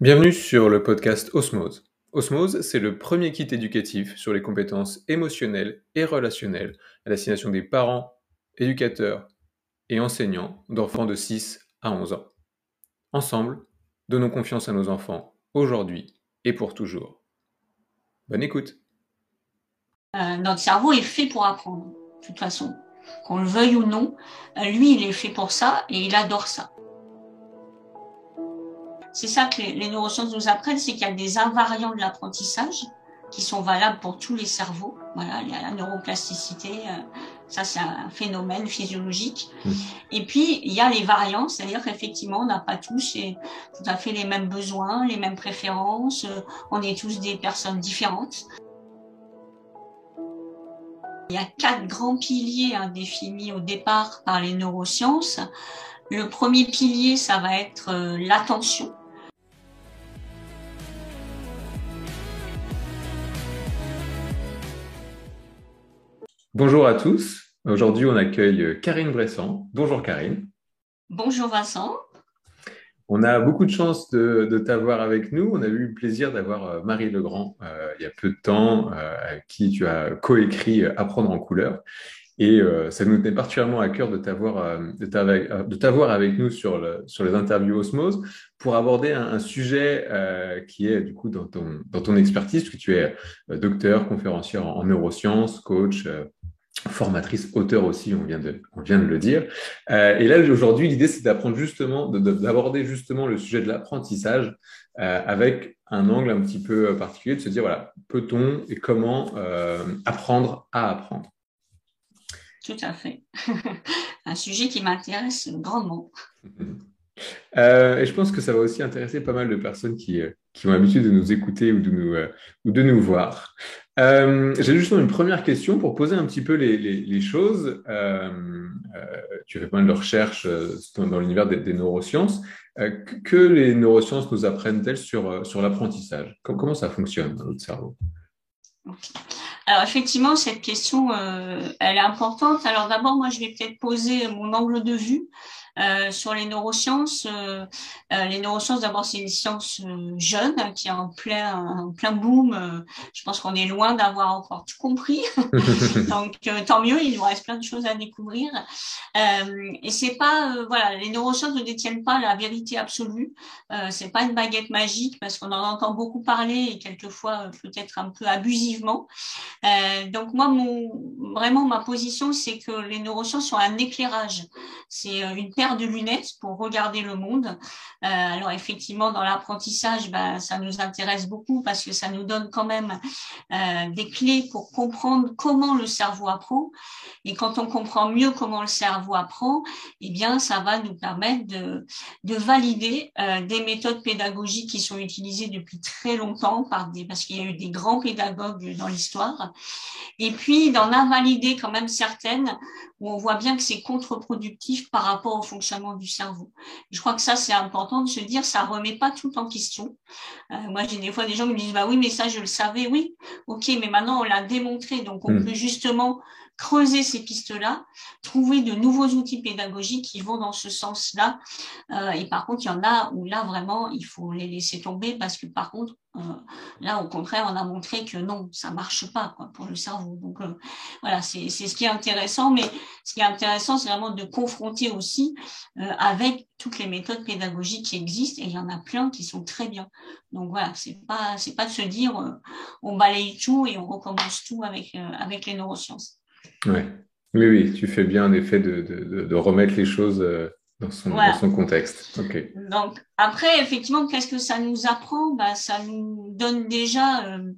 Bienvenue sur le podcast Osmose. Osmose, c'est le premier kit éducatif sur les compétences émotionnelles et relationnelles à destination des parents, éducateurs et enseignants d'enfants de 6 à 11 ans. Ensemble, donnons confiance à nos enfants aujourd'hui et pour toujours. Bonne écoute. Euh, notre cerveau est fait pour apprendre, de toute façon. Qu'on le veuille ou non, euh, lui, il est fait pour ça et il adore ça. C'est ça que les, neurosciences nous apprennent, c'est qu'il y a des invariants de l'apprentissage qui sont valables pour tous les cerveaux. Voilà, il y a la neuroplasticité, euh, ça c'est un phénomène physiologique. Mmh. Et puis il y a les variants, c'est-à-dire qu'effectivement on n'a pas tous tout à fait les mêmes besoins, les mêmes préférences, euh, on est tous des personnes différentes. Il y a quatre grands piliers hein, définis au départ par les neurosciences. Le premier pilier, ça va être euh, l'attention. Bonjour à tous. Aujourd'hui, on accueille Karine Bressan. Bonjour Karine. Bonjour Vincent. On a beaucoup de chance de, t'avoir avec nous. On a eu le plaisir d'avoir euh, Marie Legrand euh, il y a peu de temps, euh, qui tu as coécrit Apprendre en couleur. Et ça nous tenait particulièrement à cœur de t'avoir de t'avoir avec nous sur, le, sur les interviews Osmose pour aborder un, sujet qui est du coup dans ton, dans ton expertise, puisque tu es docteur, conférencière en, en neurosciences, coach, formatrice, auteur aussi, on vient de, on vient de le dire. Euh, et là, aujourd'hui, l'idée, c'est d'apprendre justement, d'aborder justement le sujet de l'apprentissage euh, avec un angle un petit peu particulier, de se dire, voilà, peut-on et comment euh, apprendre à apprendre? Tout à fait. un sujet qui m'intéresse grandement. et je pense que ça va aussi intéresser pas mal de personnes qui, qui ont l'habitude de nous écouter ou de nous, ou de nous voir. Euh, j'ai justement une première question pour poser un petit peu les, choses. Euh, euh, tu fais mal de recherches dans, l'univers des, neurosciences. que les neurosciences nous apprennent-elles sur, sur l'apprentissage? Comment, ça fonctionne dans notre cerveau? Alors effectivement, cette question, elle est importante. Alors d'abord, moi, je vais peut-être poser mon angle de vue. Euh, sur les neurosciences, euh, euh, les neurosciences, d'abord, c'est une science jeune qui est en plein, en plein boom. je pense qu'on est loin d'avoir encore tout compris. Donc, tant mieux, il nous reste plein de choses à découvrir. et c'est pas, voilà, les neurosciences ne détiennent pas la vérité absolue. c'est pas une baguette magique parce qu'on en entend beaucoup parler et quelquefois peut-être un peu abusivement. donc moi, mon, vraiment ma position, c'est que les neurosciences sont un éclairage. C'est une de lunettes pour regarder le monde. Euh, alors effectivement, dans l'apprentissage, ben, ça nous intéresse beaucoup parce que ça nous donne quand même euh, des clés pour comprendre comment le cerveau apprend. Et quand on comprend mieux comment le cerveau apprend, eh bien, ça va nous permettre de, de valider euh, des méthodes pédagogiques qui sont utilisées depuis très longtemps par des, parce qu'il y a eu des grands pédagogues dans l'histoire. Et puis d'en invalider quand même certaines où on voit bien que c'est contre-productif par rapport au fonctionnement du cerveau. Je crois que ça, c'est important de se dire, ça remet pas tout en question. Euh, moi, j'ai des fois des gens qui me disent, bah oui, mais ça, je le savais, oui. Ok, mais maintenant, on l'a démontré. Donc, on hmm. peut justement creuser ces pistes-là, trouver de nouveaux outils pédagogiques qui vont dans ce sens-là. Euh, et par contre, il y en a où là, vraiment, il faut les laisser tomber parce que par contre, euh, là, au contraire, on a montré que non, ça marche pas quoi, pour le cerveau. Donc euh, voilà, c'est ce qui est intéressant. Mais ce qui est intéressant, c'est vraiment de confronter aussi avec toutes les méthodes pédagogiques qui existent. Et il y en a plein qui sont très bien. Donc voilà, c'est pas c'est pas de se dire on balaye tout et on recommence tout avec avec les neurosciences. Oui, oui, tu fais bien en effet de, remettre les choses euh, dans son, son contexte. Donc, après, effectivement, qu'est-ce que ça nous apprend? Bah, Ça nous donne déjà, euh,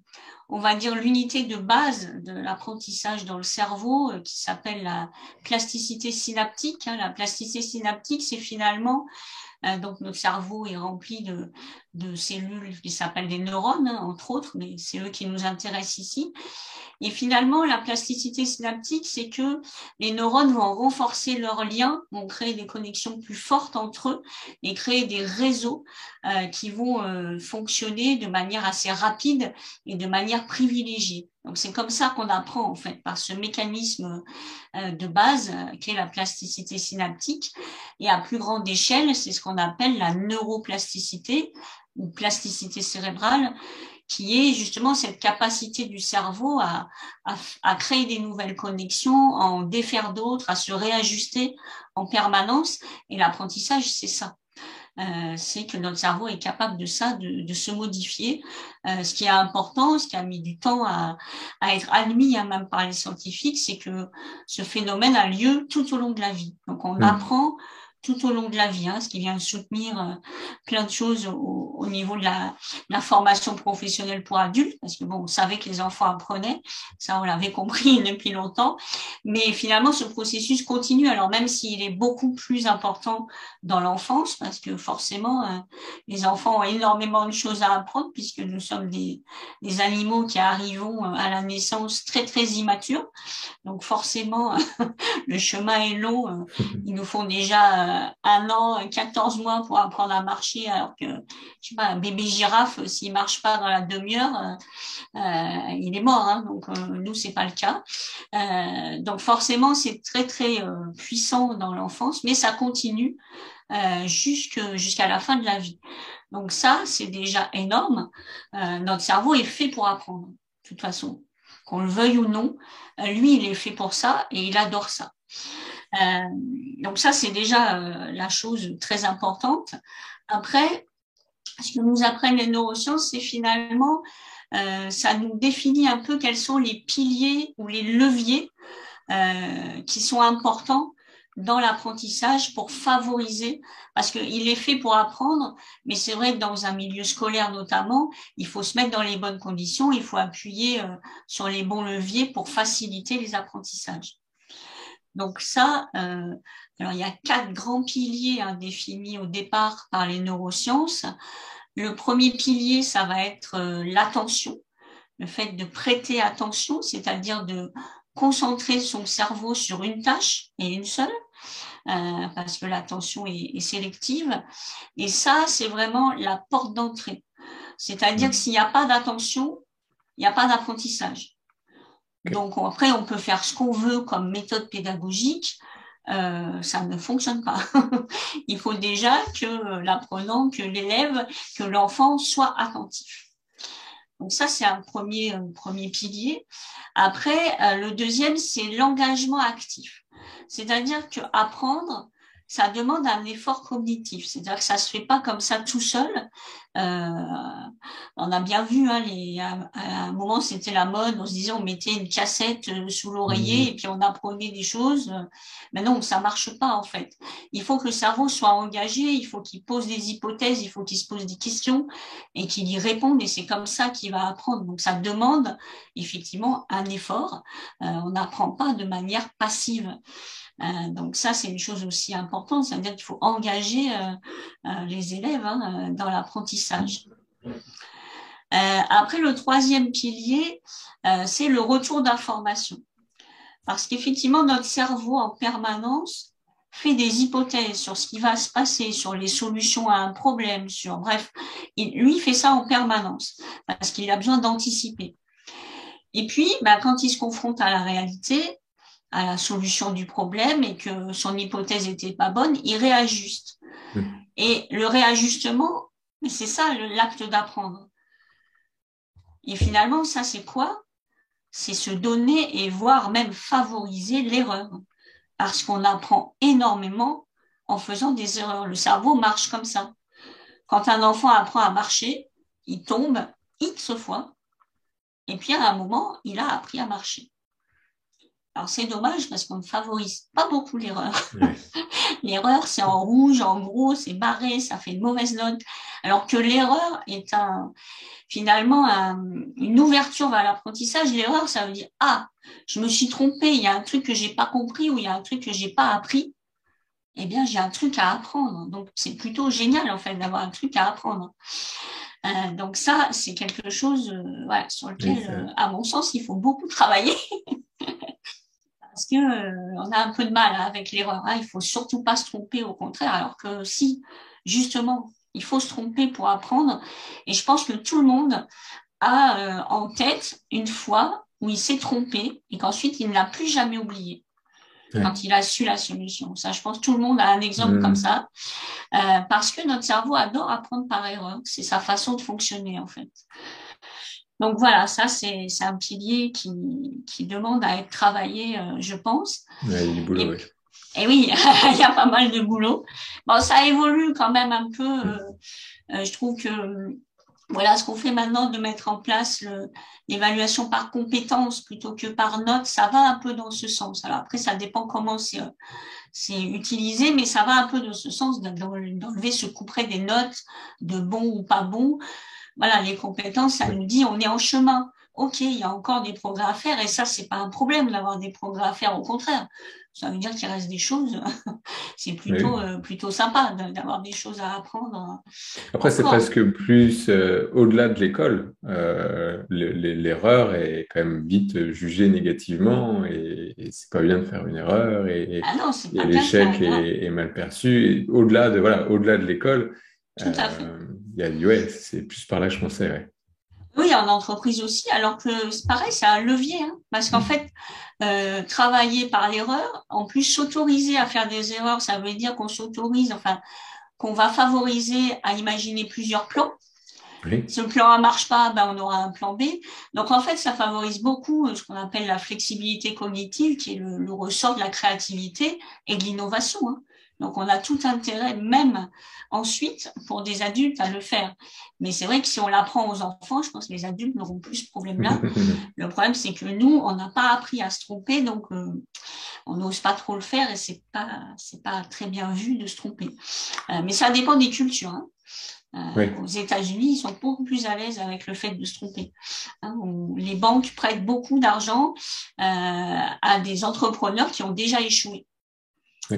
on va dire, l'unité de base de l'apprentissage dans le cerveau euh, qui s'appelle la plasticité synaptique. Hein. La plasticité synaptique, c'est finalement donc notre cerveau est rempli de, de cellules qui s'appellent des neurones, hein, entre autres, mais c'est eux qui nous intéressent ici. Et finalement, la plasticité synaptique, c'est que les neurones vont renforcer leurs liens, vont créer des connexions plus fortes entre eux et créer des réseaux euh, qui vont euh, fonctionner de manière assez rapide et de manière privilégiée. Donc c'est comme ça qu'on apprend en fait par ce mécanisme euh, de base qui est la plasticité synaptique et à plus grande échelle, c'est ce qu'on appelle la neuroplasticité ou plasticité cérébrale qui est justement cette capacité du cerveau à, à, à créer des nouvelles connexions, à en défaire d'autres, à se réajuster en permanence. Et l'apprentissage, c'est ça. Euh, c'est que notre cerveau est capable de ça, de, de se modifier. Euh, ce qui est important, ce qui a mis du temps à, à être admis hein, même par les scientifiques, c'est que ce phénomène a lieu tout au long de la vie. Donc on mmh. apprend tout au long de la vie, hein, ce qui vient soutenir euh, plein de choses au, au niveau de la, formation professionnelle pour adultes, parce que bon, on savait que les enfants apprenaient, ça on l'avait compris depuis longtemps, mais finalement ce processus continue, alors même s'il est beaucoup plus important dans l'enfance, parce que forcément euh, les enfants ont énormément de choses à apprendre, puisque nous sommes des, des animaux qui arrivons euh, à la naissance très très immatures, donc forcément le chemin est long, ils nous font déjà un an, 14 mois pour apprendre à marcher, alors que, je sais pas, un bébé girafe, s'il marche pas dans la demi-heure, euh, euh il est mort. Hein, donc, euh, nous, c'est pas le cas. Euh, donc, forcément, c'est très, très puissant dans l'enfance, mais ça continue jusqu'à la fin de la vie. Donc, ça, c'est déjà énorme. notre cerveau est fait pour apprendre, de toute façon. Qu'on le veuille ou non, lui, il est fait pour ça et il adore ça. Euh, donc ça, c'est déjà euh, la chose très importante. Après, ce que nous apprennent les neurosciences, c'est finalement, euh, ça nous définit un peu quels sont les piliers ou les leviers euh, qui sont importants dans l'apprentissage pour favoriser, parce qu'il est fait pour apprendre, mais c'est vrai que dans un milieu scolaire notamment, il faut se mettre dans les bonnes conditions, il faut appuyer euh, sur les bons leviers pour faciliter les apprentissages. Donc ça, euh, il y a quatre grands piliers hein, définis au départ par les neurosciences. Le premier pilier, ça va être euh, l'attention, le fait de prêter attention, c'est-à-dire de concentrer son cerveau sur une tâche et une seule, euh, parce que l'attention est, sélective. Et ça, c'est vraiment la porte d'entrée. C'est-à-dire que s'il n'y a pas d'attention, il n'y a pas d'apprentissage. Donc après, on peut faire ce qu'on veut comme méthode pédagogique, euh, ça ne fonctionne pas. Il faut déjà que l'apprenant, que l'élève, que l'enfant soit attentif. Donc ça, c'est un premier, premier pilier. Après, euh, le deuxième, c'est l'engagement actif. C'est-à-dire que apprendre, ça demande un effort cognitif. C'est-à-dire que ça se fait pas comme ça tout seul. Euh, on a bien vu, hein, les, à, un moment c'était la mode, on se disait on mettait une cassette euh, sous l'oreiller mmh. et puis on apprenait des choses. Mais non, ça marche pas en fait. Il faut que le cerveau soit engagé, il faut qu'il pose des hypothèses, il faut qu'il se pose des questions et qu'il y réponde et c'est comme ça qu'il va apprendre. Donc ça demande effectivement un effort. Euh, on n'apprend pas de manière passive. Euh, donc ça, c'est une chose aussi importante, c'est-à-dire qu'il faut engager euh, euh, les élèves hein, dans l'apprentissage. après, le troisième pilier, c'est le retour d'information. Parce qu'effectivement, notre cerveau en permanence fait des hypothèses sur ce qui va se passer, sur les solutions à un problème, sur bref, il, lui fait ça en permanence parce qu'il a besoin d'anticiper. Et puis, bah, quand il se confronte à la réalité, à la solution du problème et que son hypothèse n'était pas bonne, il réajuste. Mmh. Et le réajustement, c'est ça l'acte d'apprendre. Et finalement, ça c'est quoi? C'est se donner et voire même favoriser l'erreur. Parce qu'on apprend énormément en faisant des erreurs. Le cerveau marche comme ça. Quand un enfant apprend à marcher, il tombe X fois. Et puis à un moment, il a appris à marcher. Alors c'est dommage parce qu'on ne favorise pas beaucoup l'erreur. l'erreur, c'est en rouge, en gros, c'est barré, ça fait une mauvaise note. Alors que l'erreur est un, finalement une ouverture vers l'apprentissage. L'erreur, ça veut dire ah, je me suis trompé, il y a un truc que j'ai pas compris ou il y a un truc que j'ai pas appris. Eh bien, j'ai un truc à apprendre. Donc c'est plutôt génial en fait d'avoir un truc à apprendre. Euh, donc ça, c'est quelque chose euh, voilà, sur lequel, euh, à mon sens, il faut beaucoup travailler. parce que euh, on a un peu de mal hein, avec l'erreur. Hein. Il faut surtout pas se tromper, au contraire. Alors que si, justement, il faut se tromper pour apprendre. Et je pense que tout le monde a euh, en tête une fois où il s'est trompé et qu'ensuite il ne l'a plus jamais oublié quand il a su la solution. Ça, je pense que tout le monde a un exemple Mm. comme ça, euh, parce que notre cerveau adore apprendre par erreur. C'est sa façon de fonctionner, en fait. Donc voilà, ça, c'est un pilier qui, qui demande à être travaillé, euh, je pense. Ouais, il y a du boulot, Et- ouais. Et oui, il y a pas mal de boulot. Bon, ça évolue quand même un peu. euh, euh, je trouve que voilà, ce qu'on fait maintenant de mettre en place l'évaluation par compétence plutôt que par note, ça va un peu dans ce sens. Alors après, ça dépend comment c'est c'est utilisé, mais ça va un peu dans ce sens d'en- d'enlever ce couperet des notes de bon ou pas bon. Voilà, les compétences, ça nous dit on est en chemin. Ok, il y a encore des progrès à faire et ça, c'est pas un problème d'avoir des progrès à faire. Au contraire, ça veut dire qu'il reste des choses. c'est plutôt Oui. euh, plutôt sympa d'avoir des choses à apprendre. Après, c'est presque plus euh, au-delà de l'école. Euh, le- le- L'erreur est quand même vite jugée négativement et, et c'est pas bien de faire une erreur et, Ah et l'échec est, est mal perçu. Au-delà de voilà, au-delà de l'école, Tout à fait. euh, il y a ouais, c'est plus par là que je pensais. Ouais. Oui, en entreprise aussi, alors que c'est pareil, c'est un levier, hein, parce qu'en Mm. fait, euh, travailler par l'erreur, en plus s'autoriser à faire des erreurs, ça veut dire qu'on s'autorise, enfin, qu'on va favoriser à imaginer plusieurs plans. Oui. Si le plan A marche pas, ben on aura un plan B. Donc en fait, ça favorise beaucoup euh, ce qu'on appelle la flexibilité cognitive, qui est le, le ressort de la créativité et de l'innovation. hein. Donc on a tout intérêt, même ensuite, pour des adultes, à le faire. Mais c'est vrai que si on l'apprend aux enfants, je pense que les adultes n'auront plus ce problème-là. Le problème, c'est que nous, on n'a pas appris à se tromper, donc euh, on n'ose pas trop le faire et c'est pas c'est pas très bien vu de se tromper. Euh, mais ça dépend des cultures. hein. Euh, Oui. Aux États-Unis, ils sont beaucoup plus à l'aise avec le fait de se tromper. Hein, les banques prêtent beaucoup d'argent euh, à des entrepreneurs qui ont déjà échoué.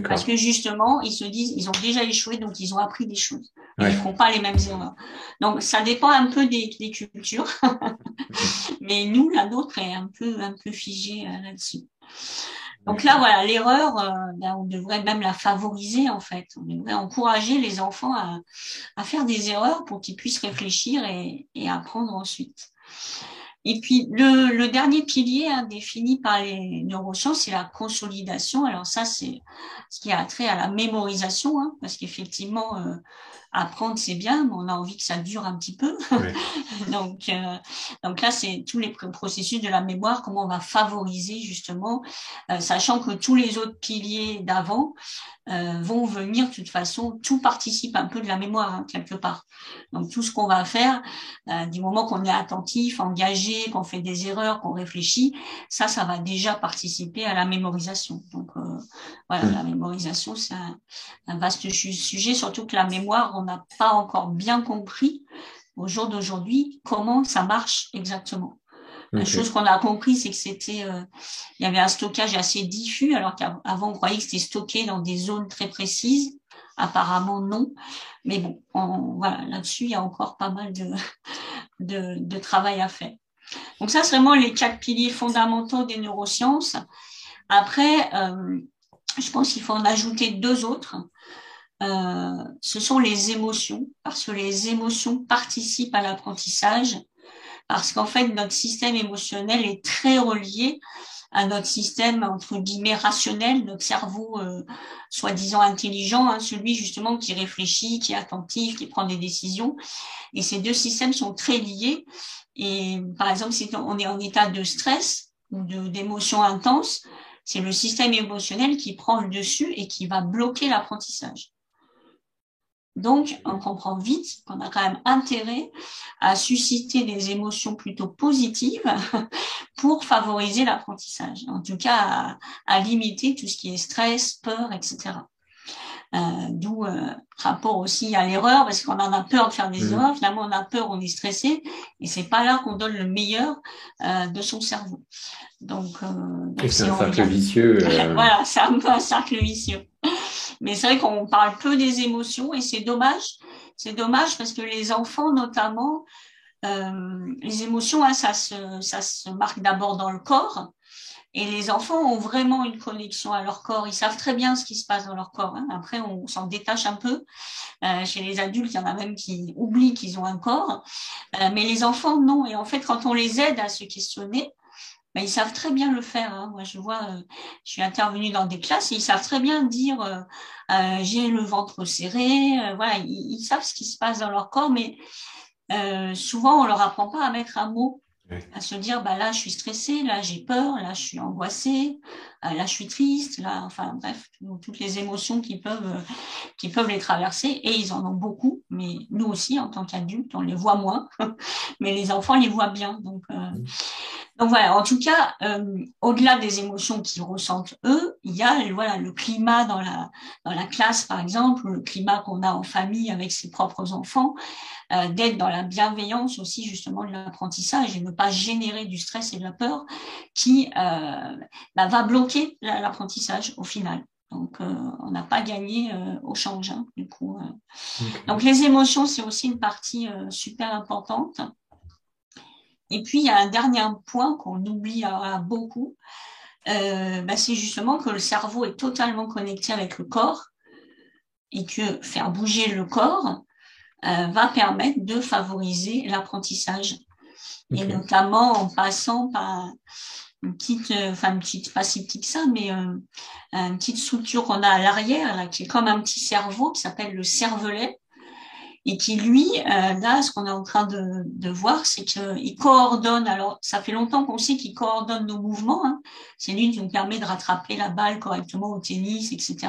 Parce que justement, ils se disent, ils ont déjà échoué, donc ils ont appris des choses. Ouais. Ils ne feront pas les mêmes erreurs. Donc, ça dépend un peu des, des cultures. Mais nous, la nôtre est un peu, un peu figée euh, là-dessus. Donc là, voilà, l'erreur, euh, ben, on devrait même la favoriser, en fait. On devrait encourager les enfants à, à faire des erreurs pour qu'ils puissent réfléchir et, et apprendre ensuite. Et puis, le, dernier pilier hein, défini par les neurosciences, c'est la consolidation. Alors ça, c'est ce qui a trait à la mémorisation, hein, parce qu'effectivement, euh, apprendre, c'est bien, mais on a envie que ça dure un petit peu. Donc, euh, donc là, c'est tous les pr- processus de la mémoire, comment on va favoriser justement, euh, sachant que tous les autres piliers d'avant euh, vont venir de toute façon, tout participe un peu de la mémoire hein, quelque part. Donc tout ce qu'on va faire, euh, du moment qu'on est attentif, engagé, qu'on fait des erreurs, qu'on réfléchit, ça, ça va déjà participer à la mémorisation. Donc euh, voilà, la mémorisation, c'est un, un vaste su- sujet, surtout que la mémoire, on n'a pas encore bien compris au jour d'aujourd'hui comment ça marche exactement. La chose qu'on a compris, c'est que c'était, euh, il y avait un stockage assez diffus, alors qu'avant on croyait que c'était stocké dans des zones très précises. Apparemment non, mais bon, on- voilà, là-dessus il y a encore pas mal de, de, de travail à faire. Donc ça, c'est vraiment les quatre piliers fondamentaux des neurosciences. Après, euh, je pense qu'il faut en ajouter deux autres. Euh, ce sont les émotions, parce que les émotions participent à l'apprentissage, parce qu'en fait, notre système émotionnel est très relié à notre système, entre guillemets, rationnel, notre cerveau euh, soi-disant intelligent, hein, celui justement qui réfléchit, qui est attentif, qui prend des décisions. Et ces deux systèmes sont très liés. Et par exemple, si on est en état de stress ou d'émotion intense, c'est le système émotionnel qui prend le dessus et qui va bloquer l'apprentissage. Donc, on comprend vite qu'on a quand même intérêt à susciter des émotions plutôt positives pour favoriser l'apprentissage. En tout cas, à, à limiter tout ce qui est stress, peur, etc. Euh, D'où euh, rapport aussi à l'erreur, parce qu'on en a peur de faire des Mhm. erreurs. Finalement, on a peur, on est stressé, et c'est pas là qu'on donne le meilleur euh, de son cerveau. Donc, euh, donc c'est si un cercle vicieux. euh, voilà, c'est un peu un cercle vicieux. Mais c'est vrai qu'on parle peu des émotions et c'est dommage. C'est dommage parce que les enfants, notamment, euh, les émotions, hein, ça, se, marque d'abord dans le corps. Et les enfants ont vraiment une connexion à leur corps. Ils savent très bien ce qui se passe dans leur corps. hein. Après, on s'en détache un peu. Euh, chez les adultes, il y en a même qui oublient qu'ils ont un corps. Euh, mais les enfants, non. Et en fait, quand on les aide à se questionner, ben, ils savent très bien le faire. Hein. Moi, je vois, euh, je suis intervenue dans des classes et ils savent très bien dire euh, euh j'ai le ventre serré. Euh, voilà, ils, ils, savent ce qui se passe dans leur corps, mais souvent on leur apprend pas à mettre un mot à se dire bah là je suis stressée, là j'ai peur, là je suis angoissée, euh, là je suis triste, là enfin bref toutes les émotions qui peuvent euh, qui peuvent les traverser et ils en ont beaucoup, mais nous aussi en tant qu'adultes on les voit moins, mais les enfants les voient bien donc euh, donc voilà, en tout cas, au-delà des émotions qu'ils ressentent eux, il y a voilà le climat dans la dans la classe par exemple, le climat qu'on a en famille avec ses propres enfants, euh, d'être dans la bienveillance aussi justement de l'apprentissage et ne pas générer du stress et de la peur qui euh, bah, va bloquer l'apprentissage au final. Donc, euh, on n'a pas gagné au change, hein, du coup. Donc, les émotions, c'est aussi une partie super importante. Et puis, il y a un dernier point qu'on oublie beaucoup, bah, c'est justement que le cerveau est totalement connecté avec le corps et que faire bouger le corps, euh, va permettre de favoriser l'apprentissage. Et notamment en passant par une petite, euh, enfin une petite, pas si petite que ça, mais euh, une petite structure qu'on a à l'arrière, là, qui est comme un petit cerveau, qui s'appelle le cervelet, et qui lui, là, ce qu'on est en train de, de voir, c'est qu'il coordonne. Alors, ça fait longtemps qu'on sait qu'il coordonne nos mouvements. Hein. C'est lui qui nous permet de rattraper la balle correctement au tennis, etc.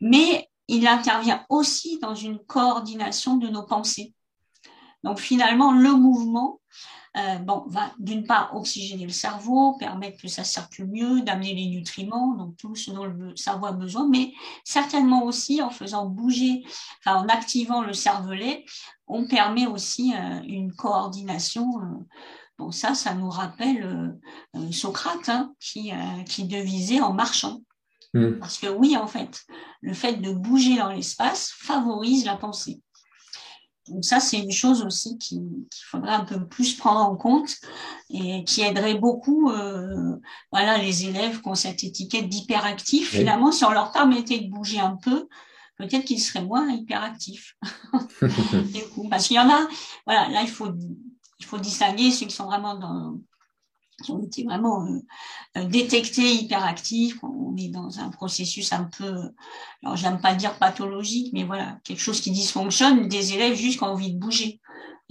Mais il intervient aussi dans une coordination de nos pensées. Donc finalement, le mouvement euh, bon, va d'une part oxygéner le cerveau, permettre que ça circule mieux, d'amener les nutriments, donc tout ce dont le cerveau a besoin, mais certainement aussi en faisant bouger, enfin en activant le cervelet, on permet aussi euh, une coordination. Euh, bon, ça, ça nous rappelle Socrate hein, qui, qui devisait en marchant. Mm. Parce que oui, en fait, le fait de bouger dans l'espace favorise la pensée. Donc ça, c'est une chose aussi qu'il faudrait un peu plus prendre en compte et qui aiderait beaucoup euh, voilà, les élèves qui ont cette étiquette d'hyperactif. Finalement, si on leur permettait de bouger un peu, peut-être qu'ils seraient moins hyperactifs. parce qu'il y en a, voilà, là, il faut, il faut distinguer ceux qui sont vraiment dans, qui ont été vraiment euh, euh, détectés hyperactifs. On est dans un processus un peu, alors j'aime pas dire pathologique, mais voilà, quelque chose qui dysfonctionne, des élèves juste qui ont envie de bouger.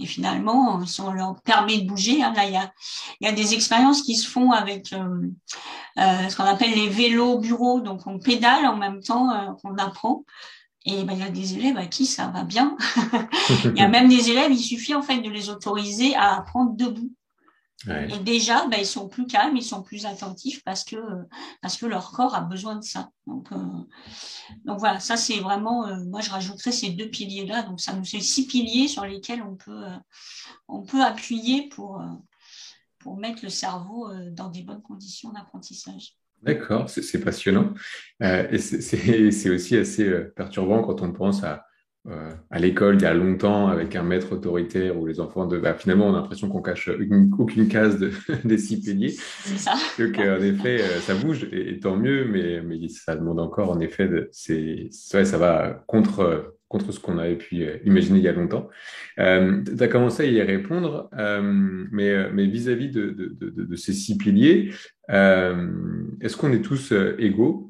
Et finalement, si on leur permet de bouger, hein, là, il y a, des expériences qui se font avec euh, ce qu'on appelle les vélos bureaux. Donc, on pédale en même temps qu'on apprend. Et ben, il y a des élèves à qui ça va bien. il y a même des élèves, il suffit en fait de les autoriser à apprendre debout. Et déjà, ben, ils sont plus calmes, ils sont plus attentifs parce que parce que leur corps a besoin de ça. Donc euh, donc voilà, ça c'est vraiment. Euh, moi, je rajouterais ces deux piliers là. Donc ça nous fait six piliers sur lesquels on peut euh, on peut appuyer pour pour mettre le cerveau dans des bonnes conditions d'apprentissage. D'accord, c'est passionnant. et c'est aussi assez perturbant quand on pense à euh, à l'école il y a longtemps avec un maître autoritaire où les enfants de, bah, finalement on a l'impression qu'on cache aucune case de, des six piliers. C'est ça. Donc en effet euh, ça bouge et, tant mieux, mais, mais ça demande encore en effet de, c'est ouais, ça va contre contre ce qu'on avait pu euh, imaginer il y a longtemps. Euh, tu as commencé à y répondre, euh, mais, euh, mais vis-à-vis de, ces six piliers, est-ce qu'on est tous égaux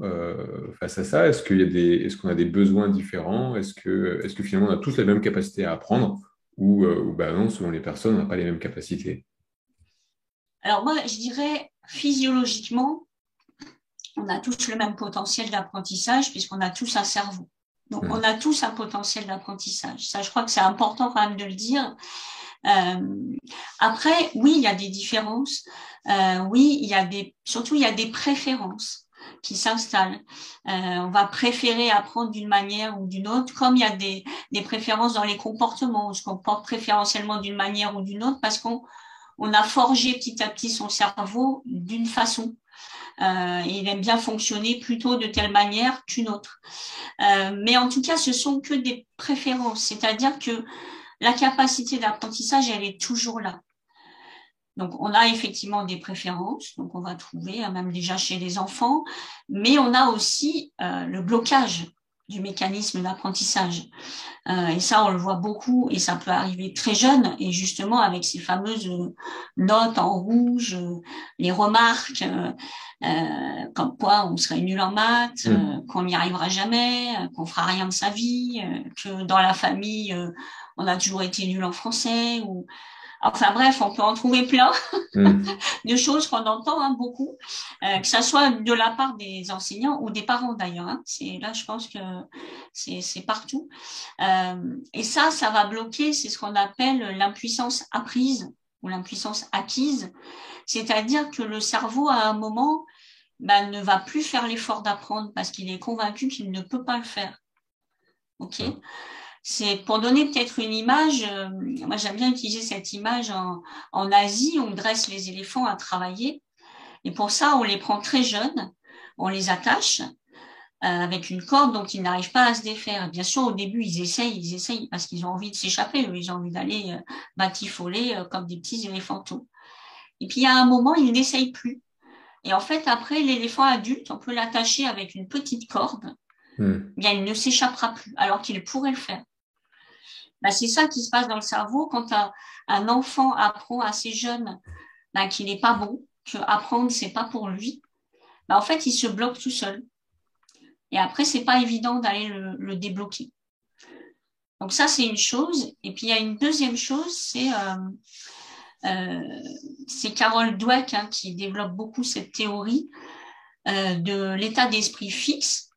face à ça? Est-ce qu'il a est-ce qu'on a des besoins différents? Est-ce que, est-ce que finalement on a tous la même capacité à apprendre? Ou, ou bah non, selon les personnes, on n'a pas les mêmes capacités? Alors moi, je dirais physiologiquement, on a tous le même potentiel d'apprentissage puisqu'on a tous un cerveau. Donc, on a tous un potentiel d'apprentissage. Ça, je crois que c'est important quand même de le dire. Euh, après, oui, il y a des différences. Euh, oui, il y a des, surtout, il y a des préférences qui s'installent. Euh, on va préférer apprendre d'une manière ou d'une autre, comme il y a des, des préférences dans les comportements. On se comporte préférentiellement d'une manière ou d'une autre parce qu'on on a forgé petit à petit son cerveau d'une façon. Euh, il aime bien fonctionner plutôt de telle manière qu'une autre. Euh, mais en tout cas, ce sont que des préférences, c'est-à-dire que la capacité d'apprentissage, elle est toujours là. Donc, on a effectivement des préférences, donc on va trouver, hein, même déjà chez les enfants, mais on a aussi euh, le blocage. Du mécanisme d'apprentissage. Euh, et ça, on le voit beaucoup et ça peut arriver très jeune. Et justement, avec ces fameuses notes en rouge, les remarques, euh, euh comme quoi on serait nul en maths, mm. euh, qu'on n'y arrivera jamais, euh, qu'on fera rien de sa vie, que dans la famille, on a toujours été nul en français ou Enfin bref, on peut en trouver plein mm. de choses qu'on entend hein, beaucoup, euh, que ça soit de la part des enseignants ou des parents d'ailleurs. Hein. C'est là, je pense que c'est partout. Euh, et ça, ça va bloquer. C'est ce qu'on appelle l'impuissance apprise ou l'impuissance acquise, c'est-à-dire que le cerveau à un moment ben, ne va plus faire l'effort d'apprendre parce qu'il est convaincu qu'il ne peut pas le faire. Ok? C'est pour donner peut-être une image. Euh, moi, j'aime bien utiliser cette image en, en Asie. On dresse les éléphants à travailler. Et pour ça, on les prend très jeunes, on les attache euh, avec une corde dont ils n'arrivent pas à se défaire. Bien sûr, au début, ils essayent, ils essayent parce qu'ils ont envie de s'échapper, ils ont envie d'aller euh, batifoler comme des petits éléphantaux. Et puis, il y a un moment, ils n'essayent plus. Et en fait, après, l'éléphant adulte, on peut l'attacher avec une petite corde. Hmm. Bien, il ne s'échappera plus, alors qu'il pourrait le faire. Bah, c'est ça qui se passe dans le cerveau quand un, enfant apprend assez jeune bah, qu'il n'est pas bon, que apprendre c'est pas pour lui. Bah, en fait, il se bloque tout seul. Et après, c'est pas évident d'aller le, débloquer. Donc ça, c'est une chose. Et puis il y a une deuxième chose, c'est euh, euh, Carole Dweck hein, qui développe beaucoup cette théorie euh, de l'état d'esprit fixe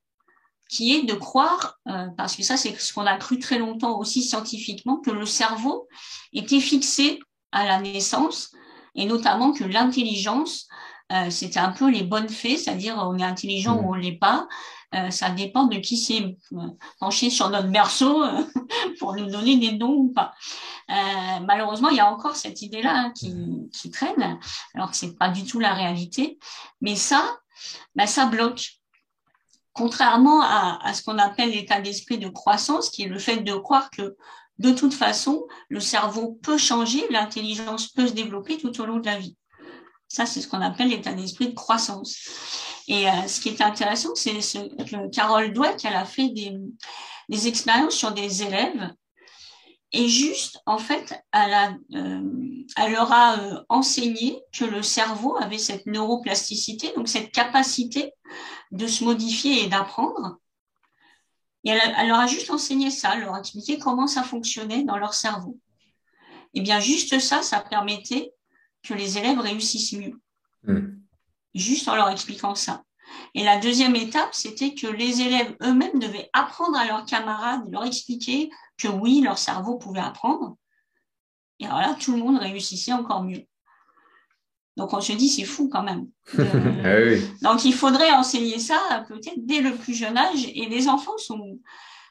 qui est de croire, euh, parce que ça c'est ce qu'on a cru très longtemps aussi scientifiquement, que le cerveau était fixé à la naissance et notamment que l'intelligence, euh, c'était un peu les bonnes fées, c'est-à-dire on est intelligent ou on l'est pas, euh, ça dépend de qui s'est penché sur notre berceau pour nous donner des dons ou pas. malheureusement, il y a encore cette idée-là hein, qui, qui traîne, alors que c'est pas du tout la réalité. Mais ça, ben, ça bloque contrairement à, ce qu'on appelle l'état d'esprit de croissance, qui est le fait de croire que de toute façon, le cerveau peut changer, l'intelligence peut se développer tout au long de la vie. Ça, c'est ce qu'on appelle l'état d'esprit de croissance. Et euh, ce qui est intéressant, c'est ce, que Carole Dweck, elle a fait des, des expériences sur des élèves et juste, en fait, elle, a, euh, elle leur a euh, enseigné que le cerveau avait cette neuroplasticité, donc cette capacité de se modifier et d'apprendre. Et elle, leur a juste enseigné ça, elle leur a expliqué comment ça fonctionnait dans leur cerveau. Et bien, juste ça, ça permettait que les élèves réussissent mieux. Hmm. Juste en leur expliquant ça. Et la deuxième étape, c'était que les élèves eux-mêmes devaient apprendre à leurs camarades, leur expliquer que oui, leur cerveau pouvait apprendre. Et alors là, tout le monde réussissait encore mieux. Donc on se dit, c'est fou quand même. Ah donc il faudrait enseigner ça peut-être dès le plus jeune âge. Et les enfants sont,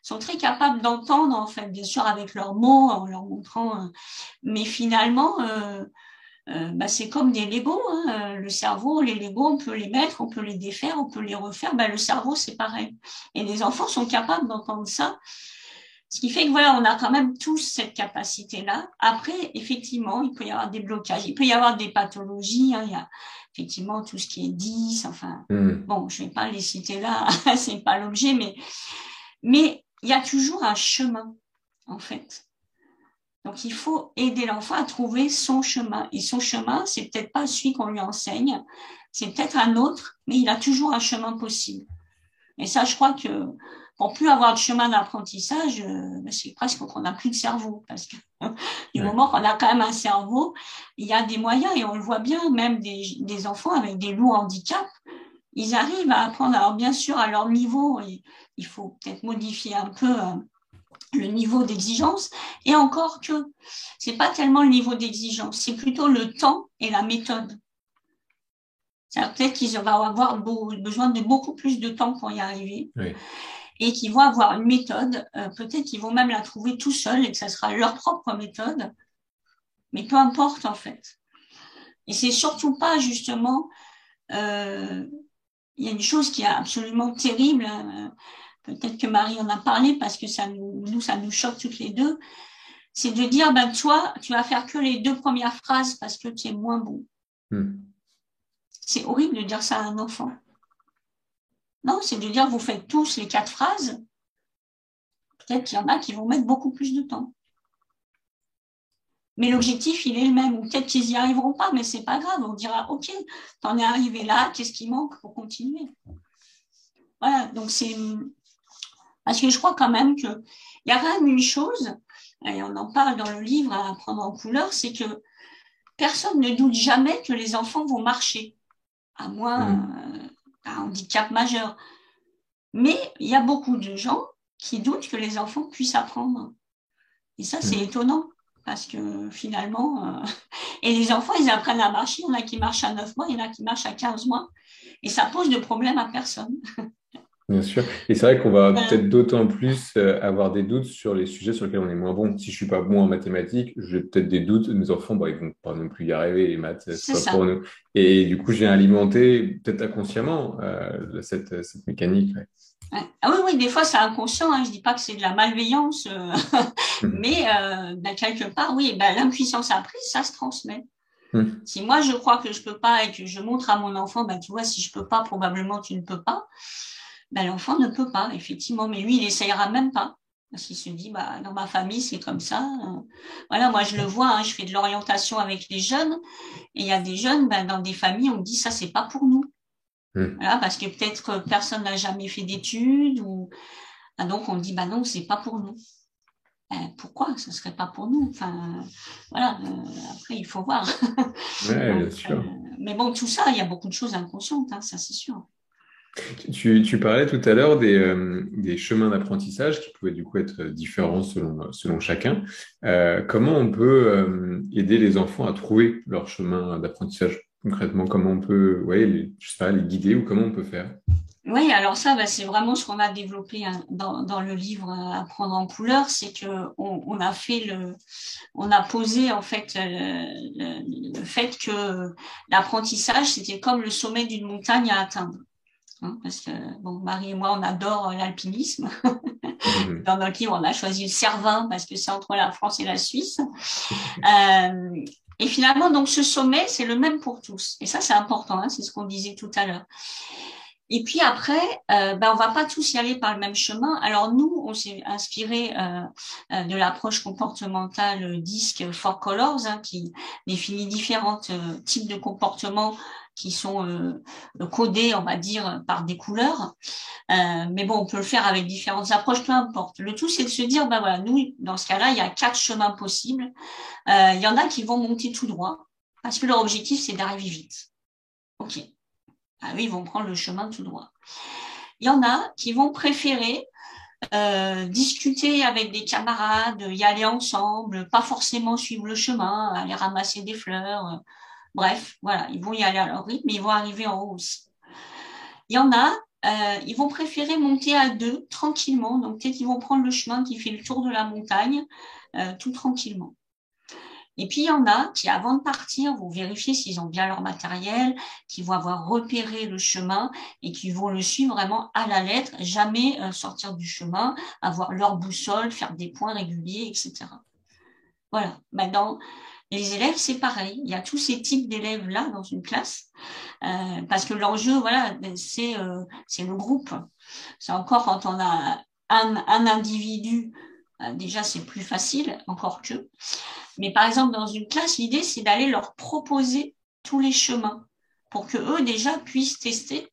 sont très capables d'entendre, en fait, bien sûr avec leurs mots, en leur montrant. Euh, mais finalement, euh, euh, bah, c'est comme des Legos. Hein. Le cerveau, les Legos, on peut les mettre, on peut les défaire, on peut les refaire. Bah, le cerveau, c'est pareil. Et les enfants sont capables d'entendre ça. Ce qui fait que voilà, on a quand même tous cette capacité-là. Après, effectivement, il peut y avoir des blocages, il peut y avoir des pathologies. Hein. Il y a effectivement tout ce qui est 10. Enfin, hmm. bon, je vais pas les citer là, c'est pas l'objet, mais mais il y a toujours un chemin en fait. Donc, il faut aider l'enfant à trouver son chemin. Et son chemin, c'est peut-être pas celui qu'on lui enseigne, c'est peut-être un autre, mais il a toujours un chemin possible. Et ça, je crois que pour plus avoir de chemin d'apprentissage, euh, ben, c'est presque qu'on n'a plus de cerveau. Parce que du moment qu'on a quand même un cerveau, il y a des moyens, et on le voit bien, même des, des enfants avec des lourds handicaps, ils arrivent à apprendre. Alors bien sûr, à leur niveau, il, faut peut-être modifier un peu euh, le niveau d'exigence. Et encore que c'est pas tellement le niveau d'exigence, c'est plutôt le temps et la méthode. Peut-être qu'ils vont avoir besoin de beaucoup plus de temps pour y arriver. Oui et qui vont avoir une méthode. Euh, peut-être qu'ils vont même la trouver tout seuls et que ça sera leur propre méthode. Mais peu importe en fait. Et c'est surtout pas justement. Euh, il y a une chose qui est absolument terrible. Hein, peut-être que Marie en a parlé parce que ça nous, nous ça nous choque toutes les deux. C'est de dire, ben toi, tu vas faire que les deux premières phrases parce que tu es moins bon. Hmm. C'est horrible de dire ça à un enfant. Non, c'est de dire vous faites tous les quatre phrases Peut-être qu'il y en a qui vont mettre beaucoup plus de temps. Mais l'objectif, il est le même. Ou peut-être qu'ils n'y arriveront pas, mais c'est pas grave. On dira, OK, t'en es arrivé là, qu'est-ce qui manque pour continuer? Voilà, donc c'est. Parce que je crois quand même qu'il y a quand même une chose, et on en parle dans le livre à prendre en couleur, c'est que personne ne doute jamais que les enfants vont marcher, à moins mmh. D'un handicap majeur. Mais il y a beaucoup de gens qui doutent que les enfants puissent apprendre. Et ça, c'est mmh. étonnant parce que finalement, euh, et les enfants, ils apprennent à marcher. Il y en a qui marchent à 9 mois, il y en a qui marchent à 15 mois. Et ça pose de problème à personne. Bien sûr. Et c'est vrai qu'on va peut-être d'autant plus euh, avoir des doutes sur les sujets sur lesquels on est moins bon. Si je suis pas bon en mathématiques, j'ai peut-être des doutes. Mes enfants, bah, ils vont pas non plus y arriver. Les maths, c'est pas pour nous. Et du coup, j'ai alimenté peut-être inconsciemment euh, cette, cette mécanique. Ah oui, oui, des fois c'est inconscient, hein. je dis pas que c'est de la malveillance, euh, mais euh, ben, quelque part, oui, ben, l'impuissance apprise, ça se transmet. Mhm. Si moi je crois que je peux pas et que je montre à mon enfant, ben, tu vois, si je peux pas, probablement tu ne peux pas, ben, l'enfant ne peut pas, effectivement, mais lui, il essayera même pas. Parce qu'il se dit, bah, dans ma famille, c'est comme ça. Voilà, moi, je le vois, hein, je fais de l'orientation avec les jeunes. Et il y a des jeunes, ben, dans des familles, on me dit, ça, c'est pas pour nous. Hmm. parce que peut-être personne n'a jamais fait d'études ou ah, donc on dit bah non c'est pas pour nous. Ben, pourquoi? Ce serait pas pour nous Enfin voilà euh, après il faut voir. bien sûr. Euh, mais bon tout ça il y a beaucoup de choses inconscientes hein, ça c'est sûr. Tu, parlais tout à l'heure des, euh, des, chemins d'apprentissage qui pouvaient du coup être différents selon, selon chacun. comment on peut aider les enfants à trouver leur chemin d'apprentissage concrètement? Comment on peut, ouais, les, les guider ou comment on peut faire? Oui, alors ça, bah, c'est vraiment ce qu'on a développé hein, dans, le livre euh, Apprendre en couleur, c'est que on, a a posé en fait euh, le, fait que l'apprentissage c'était comme le sommet d'une montagne à atteindre. Hein, parce que bon, Marie et moi, on adore l'alpinisme. Mhm. Dans notre livre, on a choisi le Cervin parce que c'est entre la France et la Suisse. Euh, et finalement, donc ce sommet, c'est le même pour tous. Et ça, c'est important, hein, c'est ce qu'on disait tout à l'heure. Et puis après, euh, ben, on va pas tous y aller par le même chemin. Alors nous, on s'est inspiré euh, euh de l'approche comportementale DISC for Colors, hein, qui définit différents euh, types de comportements qui sont euh, codés, on va dire, par des couleurs. Euh, mais bon, on peut le faire avec différentes approches, peu importe. Le tout, c'est de se dire, ben voilà, nous, dans ce cas-là, il y a quatre chemins possibles. Euh, il y en a qui vont monter tout droit, parce que leur objectif, c'est d'arriver vite. OK. Ah oui, ils vont prendre le chemin tout droit. Il y en a qui vont préférer euh, discuter avec des camarades, y aller ensemble, pas forcément suivre le chemin, aller ramasser des fleurs, Bref, voilà, ils vont y aller à leur rythme, mais ils vont arriver en haut aussi. Il y en a, euh, ils vont préférer monter à deux tranquillement. Donc peut-être qu'ils vont prendre le chemin qui fait le tour de la montagne euh, tout tranquillement. Et puis il y en a qui, avant de partir, vont vérifier s'ils ont bien leur matériel, qui vont avoir repéré le chemin et qui vont le suivre vraiment à la lettre, jamais euh, sortir du chemin, avoir leur boussole, faire des points réguliers, etc. Voilà. Maintenant, les élèves, c'est pareil. Il y a tous ces types d'élèves là dans une classe, euh, parce que l'enjeu, voilà, c'est euh, le groupe. C'est encore quand on a un, un individu, euh, déjà c'est plus facile, encore que. Mais par exemple dans une classe, l'idée c'est d'aller leur proposer tous les chemins pour que eux déjà puissent tester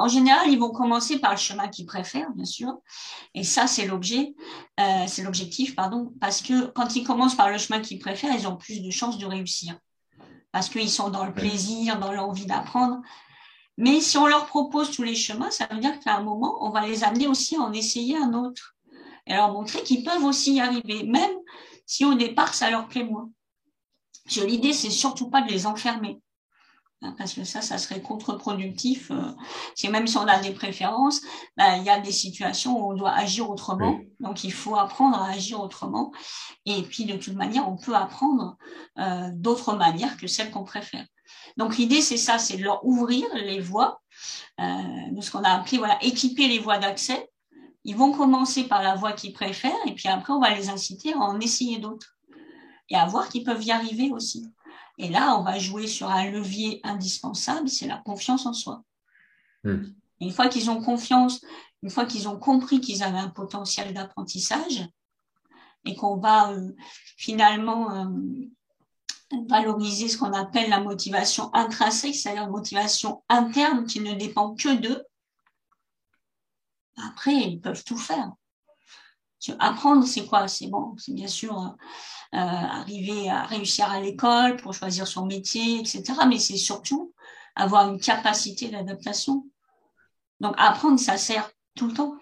en général, ils vont commencer par le chemin qu'ils préfèrent, bien sûr. Et ça, c'est l'objet, euh, c'est l'objectif, pardon, parce que quand ils commencent par le chemin qu'ils préfèrent, ils ont plus de chances de réussir. Parce qu'ils sont dans le plaisir, dans l'envie d'apprendre. Mais si on leur propose tous les chemins, ça veut dire qu'à un moment, on va les amener aussi à en essayer un autre. Et leur montrer qu'ils peuvent aussi y arriver, même si au départ, ça leur plaît moins. L'idée, c'est surtout pas de les enfermer. Hein, parce que ça, ça serait contre-productif. Euh, si même si on a des préférences, ben, il y a des situations où on doit agir autrement. Donc, il faut apprendre à agir autrement. Et puis, de toute manière, on peut apprendre euh, d'autres manières que celles qu'on préfère. Donc, l'idée, c'est ça, c'est de leur ouvrir les voies, euh, de ce qu'on a appelé, voilà, équiper les voies d'accès. Ils vont commencer par la voie qu'ils préfèrent, et puis après, on va les inciter à en essayer d'autres et à voir qu'ils peuvent y arriver aussi. Et là, on va jouer sur un levier indispensable, c'est la confiance en soi. Hmm. une fois qu'ils ont confiance, une fois qu'ils ont compris qu'ils avaient un potentiel d'apprentissage et qu'on va euh, finalement euh, valoriser ce qu'on appelle la motivation intrinsèque, c'est-à-dire une motivation interne qui ne dépend que d'eux, après, ils peuvent tout faire. Apprendre, c'est quoi C'est bon, c'est bien sûr euh, arriver à réussir à l'école pour choisir son métier, etc. Mais c'est surtout avoir une capacité d'adaptation. Donc apprendre, ça sert tout le temps.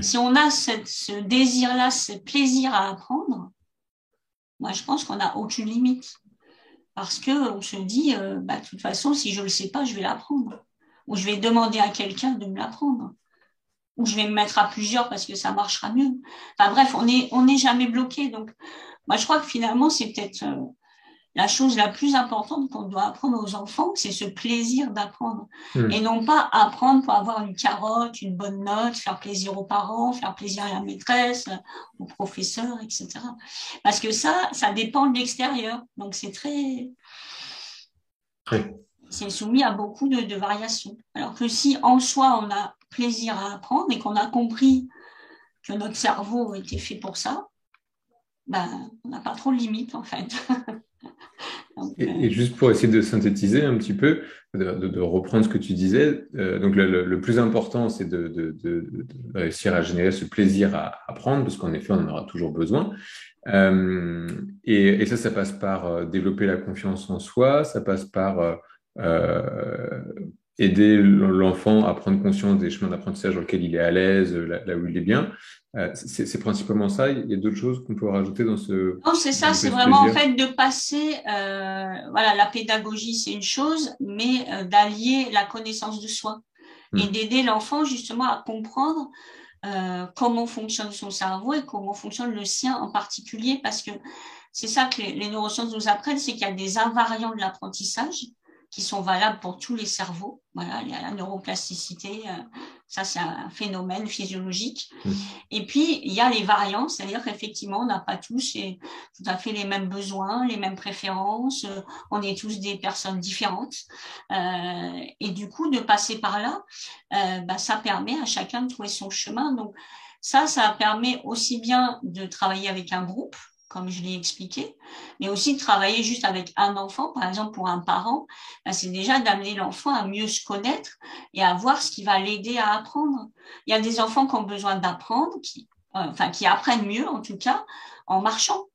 Si on a ce désir-là, ce plaisir à apprendre, moi je pense qu'on n'a aucune limite. Parce que on se dit, euh, bah, de toute façon, si je ne le sais pas, je vais l'apprendre. Ou je vais demander à quelqu'un de me l'apprendre. Ou je vais me mettre à plusieurs parce que ça marchera mieux. Enfin bref, on n'est on est jamais bloqué. Donc, moi je crois que finalement, c'est peut-être euh, la chose la plus importante qu'on doit apprendre aux enfants, c'est ce plaisir d'apprendre. Hmm. Et non pas apprendre pour avoir une carotte, une bonne note, faire plaisir aux parents, faire plaisir à la maîtresse, aux professeurs, etc. Parce que ça, ça dépend de l'extérieur. Donc c'est très... C'est soumis à beaucoup de, de variations. Alors que si en soi, on a plaisir à apprendre et qu'on a compris que notre cerveau était fait pour ça, ben, on n'a pas trop de limites en fait. et, juste pour essayer de synthétiser un petit peu, de, reprendre ce que tu disais, euh, donc le, plus important, c'est de, réussir à générer ce plaisir à apprendre, parce qu'en effet, on en aura toujours besoin. Euh, et, ça, ça passe par euh, développer la confiance en soi, ça passe par aider l'enfant à prendre conscience des chemins d'apprentissage dans lesquels il est à l'aise, là, où il est bien. Euh, c'est principalement ça. Il y a d'autres choses qu'on peut rajouter dans ce. Non, c'est ça. C'est vraiment en fait de passer. Euh, voilà, la pédagogie, c'est une chose, mais euh, d'allier la connaissance de soi et hmm. d'aider l'enfant justement à comprendre comment fonctionne son cerveau et comment fonctionne le sien en particulier, parce que c'est ça que les neurosciences nous apprennent, c'est qu'il y a des invariants de l'apprentissage qui sont valables pour tous les cerveaux. Voilà, il y a la neuroplasticité, euh, ça c'est un phénomène physiologique. Mmh. Et puis il y a les variants, c'est-à-dire qu'effectivement on n'a pas tous tout à fait les mêmes besoins, les mêmes préférences. Euh, on est tous des personnes différentes. Euh, et du coup de passer par là, bah, ça permet à chacun de trouver son chemin. Donc ça, ça permet aussi bien de travailler avec un groupe comme je l'ai expliqué, mais aussi de travailler juste avec un enfant, par exemple pour un parent, ben, c'est déjà d'amener l'enfant à mieux se connaître et à voir ce qui va l'aider à apprendre. Il y a des enfants qui ont besoin d'apprendre, qui, euh, enfin qui apprennent mieux en tout cas en marchant.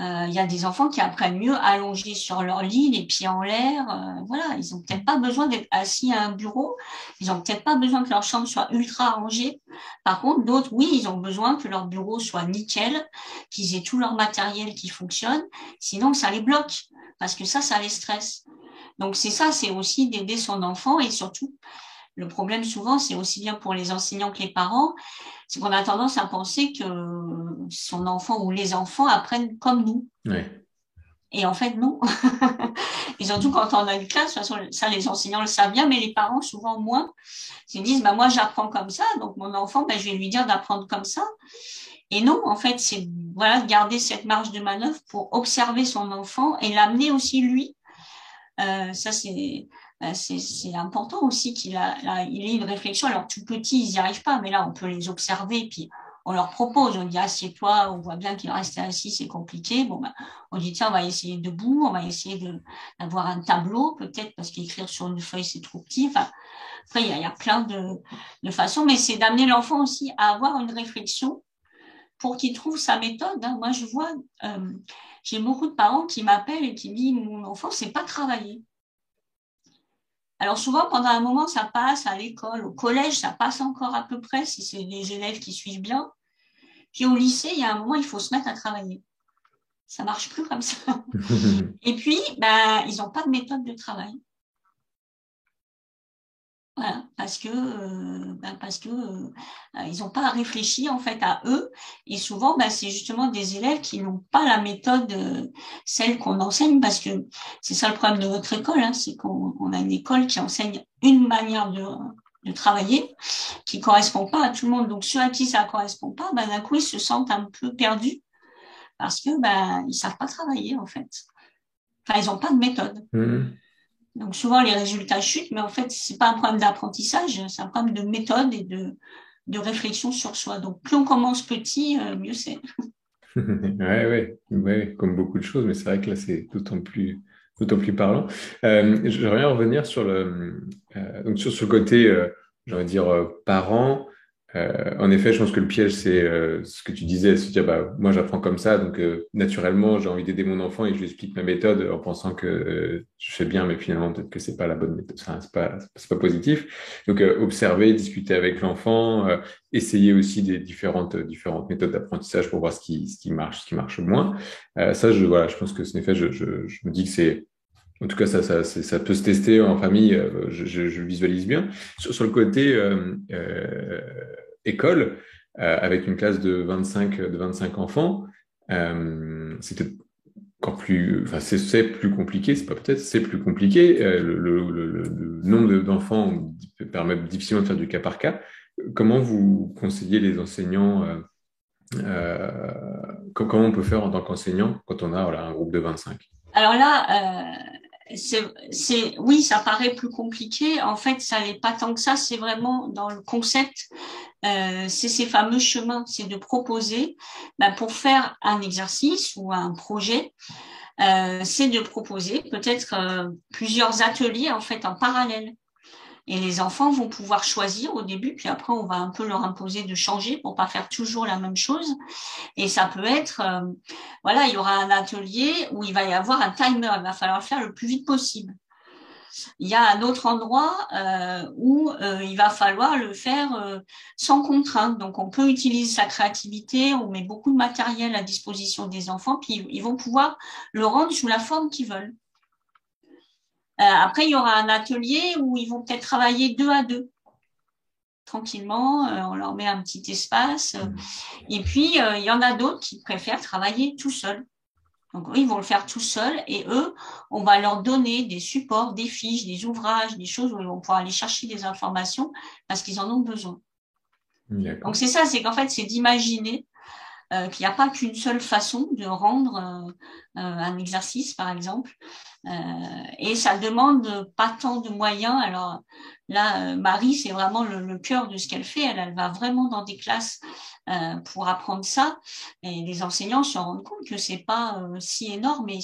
Euh, il y a des enfants qui apprennent mieux allongés sur leur lit, les pieds en l'air. Euh, voilà, ils ont peut-être pas besoin d'être assis à un bureau. Ils ont peut-être pas besoin que leur chambre soit ultra rangée. Par contre, d'autres, oui, ils ont besoin que leur bureau soit nickel, qu'ils aient tout leur matériel qui fonctionne. Sinon, ça les bloque parce que ça, ça les stresse. Donc c'est ça, c'est aussi d'aider son enfant et surtout le problème souvent, c'est aussi bien pour les enseignants que les parents, c'est qu'on a tendance à penser que son enfant ou les enfants apprennent comme nous. Et en fait, non. et surtout quand on a une classe, de toute façon, ça, les enseignants le savent bien, mais les parents, souvent moins, ils disent, bah, moi, j'apprends comme ça, donc mon enfant, bah, je vais lui dire d'apprendre comme ça. Et non, en fait, c'est voilà, de garder cette marge de manœuvre pour observer son enfant et l'amener aussi lui. Euh, ça, c'est c'est important aussi qu'il il ait une réflexion. Alors, tout petit, ils n'y arrivent pas, mais là, on peut les observer, puis on leur propose, on dit assieds-toi, on voit bien qu'il reste assis, c'est compliqué. Bon, ben, on dit tiens, on va essayer debout, on va essayer d'avoir un tableau, peut-être parce qu'écrire sur une feuille, c'est trop petit. Enfin, après, il y a, plein de, de façons, mais c'est d'amener l'enfant aussi à avoir une réflexion pour qu'il trouve sa méthode. Hein. Moi, je vois, euh, j'ai beaucoup de parents qui m'appellent et qui me disent mon enfant, c'est pas travailler. Alors souvent, pendant un moment, ça passe à l'école, au collège, ça passe encore à peu près si c'est des élèves qui suivent bien. Puis au lycée, il y a un moment, il faut se mettre à travailler. Ça marche plus comme ça. Et puis, ben, ils n'ont pas de méthode de travail parce que euh, ben, parce que euh, ils n'ont pas réfléchi en fait à eux. Et souvent ben, c'est justement des élèves qui n'ont pas la méthode euh, celle qu'on enseigne. Parce que c'est ça le problème de notre école hein, c'est qu'on a une école qui enseigne une manière de travailler qui correspond pas à tout le monde. Donc ceux à qui ça correspond pas ben d'un coup ils se sentent un peu perdus. Parce que ben ils savent pas travailler en fait. Enfin ils n'ont pas de méthode. Mmh. Donc souvent les résultats chutent, mais en fait c'est pas un problème d'apprentissage, c'est un problème de méthode et de, de réflexion sur soi. Donc plus on commence petit, euh, mieux c'est. ouais, ouais, ouais, comme beaucoup de choses, mais c'est vrai que là c'est d'autant plus d'autant plus parlant. Euh, J'aimerais revenir sur le euh, donc sur ce côté, euh, j'ai dire parent. Euh, en effet, je pense que le piège, c'est euh, ce que tu disais, se dire, bah, moi, j'apprends comme ça, donc euh, naturellement, j'ai envie d'aider mon enfant et je lui explique ma méthode en pensant que je fais bien, mais finalement, peut-être que c'est pas la bonne méthode, enfin, c'est pas, c'est pas positif. Donc, observer, discuter avec l'enfant, essayer aussi des différentes différentes méthodes d'apprentissage pour voir ce qui ce qui marche, ce qui marche moins. ça, je voilà, je pense que, en effet, je, je, je me dis que c'est en tout cas, ça, ça, ça, peut se tester en famille, je, je, visualise bien. Sur, le côté euh, euh, école, euh, avec une classe de 25, de 25 enfants, euh, c'était encore plus, enfin, c'est plus compliqué, c'est pas peut-être, c'est plus compliqué. Euh, le, nombre d'enfants permet difficilement de faire du cas par cas. Comment vous conseillez les enseignants euh, Comment on peut faire en tant qu'enseignant quand on a voilà, un groupe de 25 Alors là, c'est, oui, ça paraît plus compliqué. En fait, ça n'est pas tant que ça. C'est vraiment dans le concept. Euh, c'est ces fameux chemins. C'est de proposer, ben, pour faire un exercice ou un projet, euh, c'est de proposer peut-être euh, plusieurs ateliers en fait en parallèle. Et les enfants vont pouvoir choisir au début, puis après on va un peu leur imposer de changer pour pas faire toujours la même chose. Et ça peut être, euh, voilà, il y aura un atelier où il va y avoir un timer, il va falloir le faire le plus vite possible. Il y a un autre endroit euh, où euh, il va falloir le faire sans contrainte. Donc on peut utiliser sa créativité, on met beaucoup de matériel à disposition des enfants, puis ils vont pouvoir le rendre sous la forme qu'ils veulent. Euh, après, il y aura un atelier où ils vont peut-être travailler deux à deux tranquillement, euh, on leur met un petit espace. Euh, et puis, il y en a d'autres qui préfèrent travailler tout seuls. Donc, ils vont le faire tout seuls et eux, on va leur donner des supports, des fiches, des ouvrages, des choses où ils vont pouvoir aller chercher des informations parce qu'ils en ont besoin. Donc, c'est ça, c'est qu'en fait, c'est d'imaginer euh, qu'il n'y a pas qu'une seule façon de rendre euh, euh, un exercice, par exemple. et ça demande pas tant de moyens. Alors là, Marie, c'est vraiment le, cœur de ce qu'elle fait. Elle, elle va vraiment dans des classes pour apprendre ça. Et les enseignants se rendent compte que c'est pas si énorme et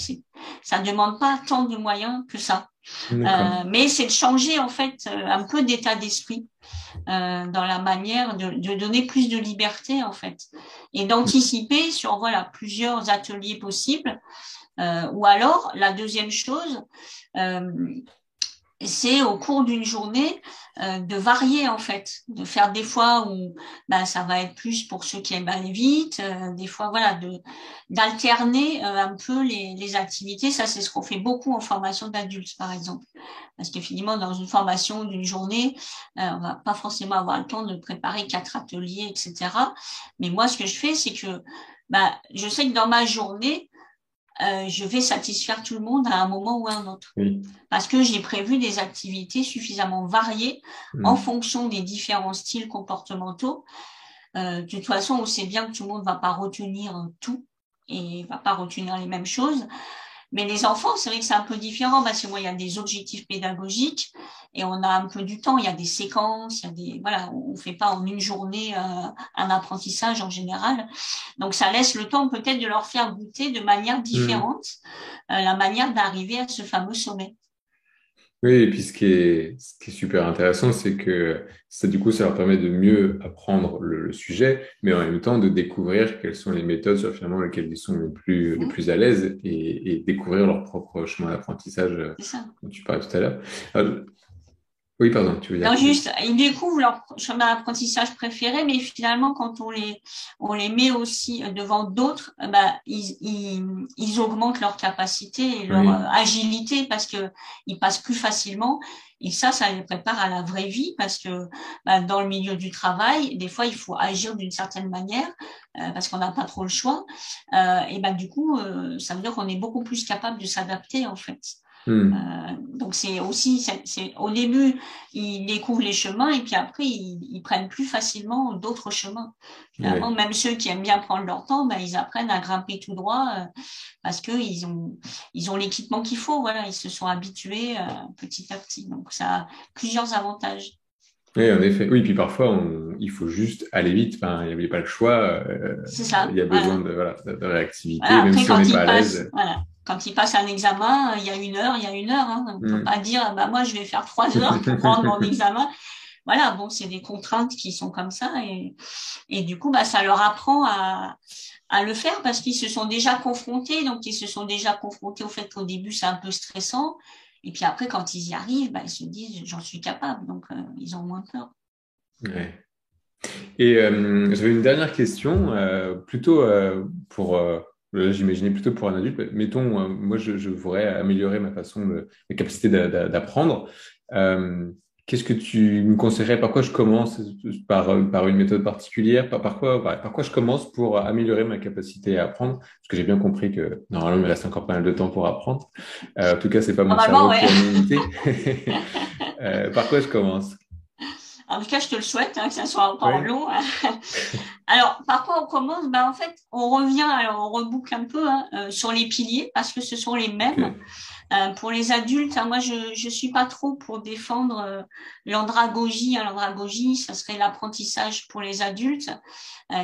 ça ne demande pas tant de moyens que ça. Euh, mais c'est de changer en fait un peu d'état d'esprit euh, dans la manière de, donner plus de liberté en fait et d'anticiper sur voilà plusieurs ateliers possibles. Euh, ou alors la deuxième chose, euh, c'est au cours d'une journée euh, de varier en fait, de faire des fois où ben, ça va être plus pour ceux qui aiment aller vite, euh, des fois voilà, de d'alterner euh, un peu les, les activités. Ça c'est ce qu'on fait beaucoup en formation d'adultes par exemple, parce que finalement dans une formation d'une journée, on va pas forcément avoir le temps de préparer quatre ateliers, etc. Mais moi ce que je fais c'est que ben, je sais que dans ma journée euh, je vais satisfaire tout le monde à un moment ou à un autre. Parce que j'ai prévu des activités suffisamment variées mm. en fonction des différents styles comportementaux. Euh, de toute façon, on sait bien que tout le monde ne va pas retenir tout et va pas retenir les mêmes choses. Mais les enfants, c'est vrai que c'est un peu différent parce que moi, il y a des objectifs pédagogiques et on a un peu du temps. Il y a des séquences, il y a des voilà, on fait pas en une journée euh, un apprentissage en général. Donc ça laisse le temps peut-être de leur faire goûter de manière différente mmh. euh, la manière d'arriver à ce fameux sommet. Oui, et puis ce qui est, ce qui est super intéressant, c'est que ça, du coup, ça leur permet de mieux apprendre le, sujet, mais en même temps de découvrir quelles sont les méthodes sur finalement lesquelles ils sont les plus, les mmh. plus à l'aise et, et, découvrir leur propre chemin d'apprentissage, dont tu parlais tout à l'heure. Oui, pardon, tu veux dire. Non, juste, ils découvrent leur chemin d'apprentissage préféré, mais finalement, quand on les, on les met aussi devant d'autres, bah, ils, ils, ils, augmentent leur capacité et leur euh, agilité parce que ils passent plus facilement. Et ça, ça les prépare à la vraie vie parce que bah, dans le milieu du travail, des fois, il faut agir d'une certaine manière euh, parce qu'on n'a pas trop le choix. Euh, et ben du coup, euh, ça veut dire qu'on est beaucoup plus capable de s'adapter en fait. Hmm. Euh, donc c'est aussi, c'est au début ils découvrent les chemins et puis après ils, ils prennent plus facilement d'autres chemins. Finalement, même ceux qui aiment bien prendre leur temps, ben, ils apprennent à grimper tout droit euh, parce qu'ils ont, ils ont l'équipement qu'il faut. Voilà, ils se sont habitués petit à petit. Donc, ça a plusieurs avantages. Oui, en effet. Oui, puis parfois, il faut juste aller vite. Enfin, il n'y avait pas le choix. c'est ça. Il y a besoin de, voilà, de, réactivité, même si on n'est pas à l'aise. Voilà quand il passe un examen, il y a une heure, il y a une heure. Hein. On ne peut mm. pas dire, bah, moi, je vais faire trois heures pour prendre mon examen. Voilà, bon, c'est des contraintes qui sont comme ça. Et, et du coup, bah, ça leur apprend à, à le faire parce qu'ils se sont déjà confrontés. Donc, ils se sont déjà confrontés au fait qu'au début, c'est un peu stressant. Et puis après, quand ils y arrivent, bah, ils se disent, j'en suis capable. Donc, euh, ils ont moins peur. Ouais. Et euh, j'avais une dernière question, euh, plutôt pour J'imaginais plutôt pour un adulte. Mettons, euh, moi, je, voudrais améliorer ma façon, de, ma capacité d'apprendre. Euh, qu'est-ce que tu me conseillerais? Par quoi je commence? Par, par une méthode particulière? Par, quoi, par quoi je commence pour améliorer ma capacité à apprendre? Parce que j'ai bien compris que normalement, il me reste encore pas mal de temps pour apprendre. Euh, en tout cas, c'est pas mon cerveau qui a limité. par quoi je commence? En tout cas, je te le souhaite, hein, que ça soit encore long. alors, par quoi on commence? Ben, En fait, on revient, alors on reboucle un peu hein, euh, sur les piliers parce que ce sont les mêmes. Euh, pour les adultes, hein, moi, je ne suis pas trop pour défendre euh, l'andragogie. L'andragogie, ça serait l'apprentissage pour les adultes,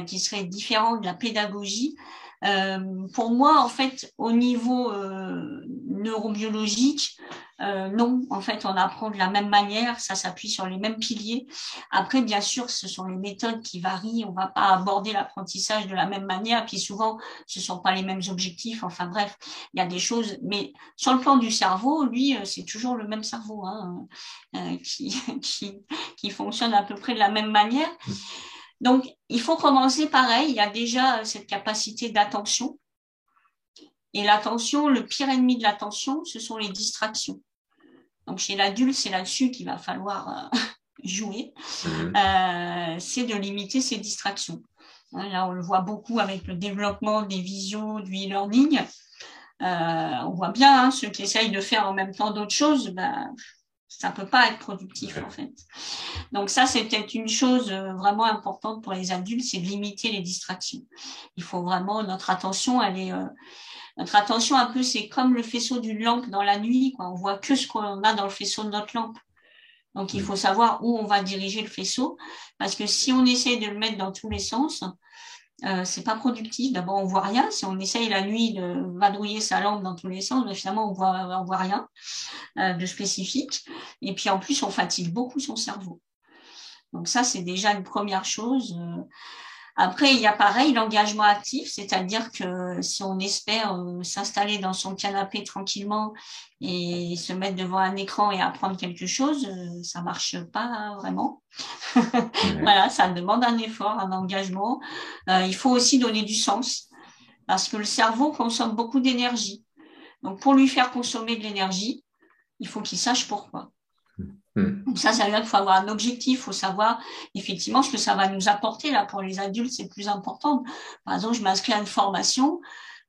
qui serait différent de la pédagogie. Euh, pour moi, en fait, au niveau euh, neurobiologique, euh, non, en fait, on apprend de la même manière, ça s'appuie sur les mêmes piliers. Après, bien sûr, ce sont les méthodes qui varient, on va pas aborder l'apprentissage de la même manière, puis souvent, ce sont pas les mêmes objectifs, enfin bref, il y a des choses, mais sur le plan du cerveau, lui, c'est toujours le même cerveau hein, qui, qui, qui fonctionne à peu près de la même manière. Donc, il faut commencer pareil. Il y a déjà euh, cette capacité d'attention. Et l'attention, le pire ennemi de l'attention, ce sont les distractions. Donc, chez l'adulte, c'est là-dessus qu'il va falloir euh, jouer. Mhm. Euh, c'est de limiter ces distractions. Hein, là, on le voit beaucoup avec le développement des visions, du e-learning. on voit bien hein, ceux qui essayent de faire en même temps d'autres choses, ben, ça peut pas être productif en fait. Donc ça, c'est peut-être une chose euh, vraiment importante pour les adultes, c'est de limiter les distractions. Il faut vraiment notre attention, elle est euh, notre attention un peu, c'est comme le faisceau d'une lampe dans la nuit. Quoi. On voit que ce qu'on a dans le faisceau de notre lampe. Donc il faut savoir où on va diriger le faisceau, parce que si on essaie de le mettre dans tous les sens, euh, c'est pas productif. D'abord, on voit rien. Si on essaye la nuit de vadrouiller sa lampe dans tous les sens, ben, finalement, on voit, on voit rien euh, de spécifique. Et puis, en plus, on fatigue beaucoup son cerveau. Donc ça, c'est déjà une première chose. Euh, après, il y a pareil l'engagement actif, c'est-à-dire que si on espère euh, s'installer dans son canapé tranquillement et se mettre devant un écran et apprendre quelque chose, euh, ça marche pas vraiment. voilà, ça demande un effort, un engagement. Euh, il faut aussi donner du sens parce que le cerveau consomme beaucoup d'énergie. Donc, pour lui faire consommer de l'énergie, il faut qu'il sache pourquoi. Donc ça, ça veut dire qu'il faut avoir un objectif, il faut savoir effectivement ce que ça va nous apporter. Là, pour les adultes, c'est plus important. Par exemple, je m'inscris à une formation.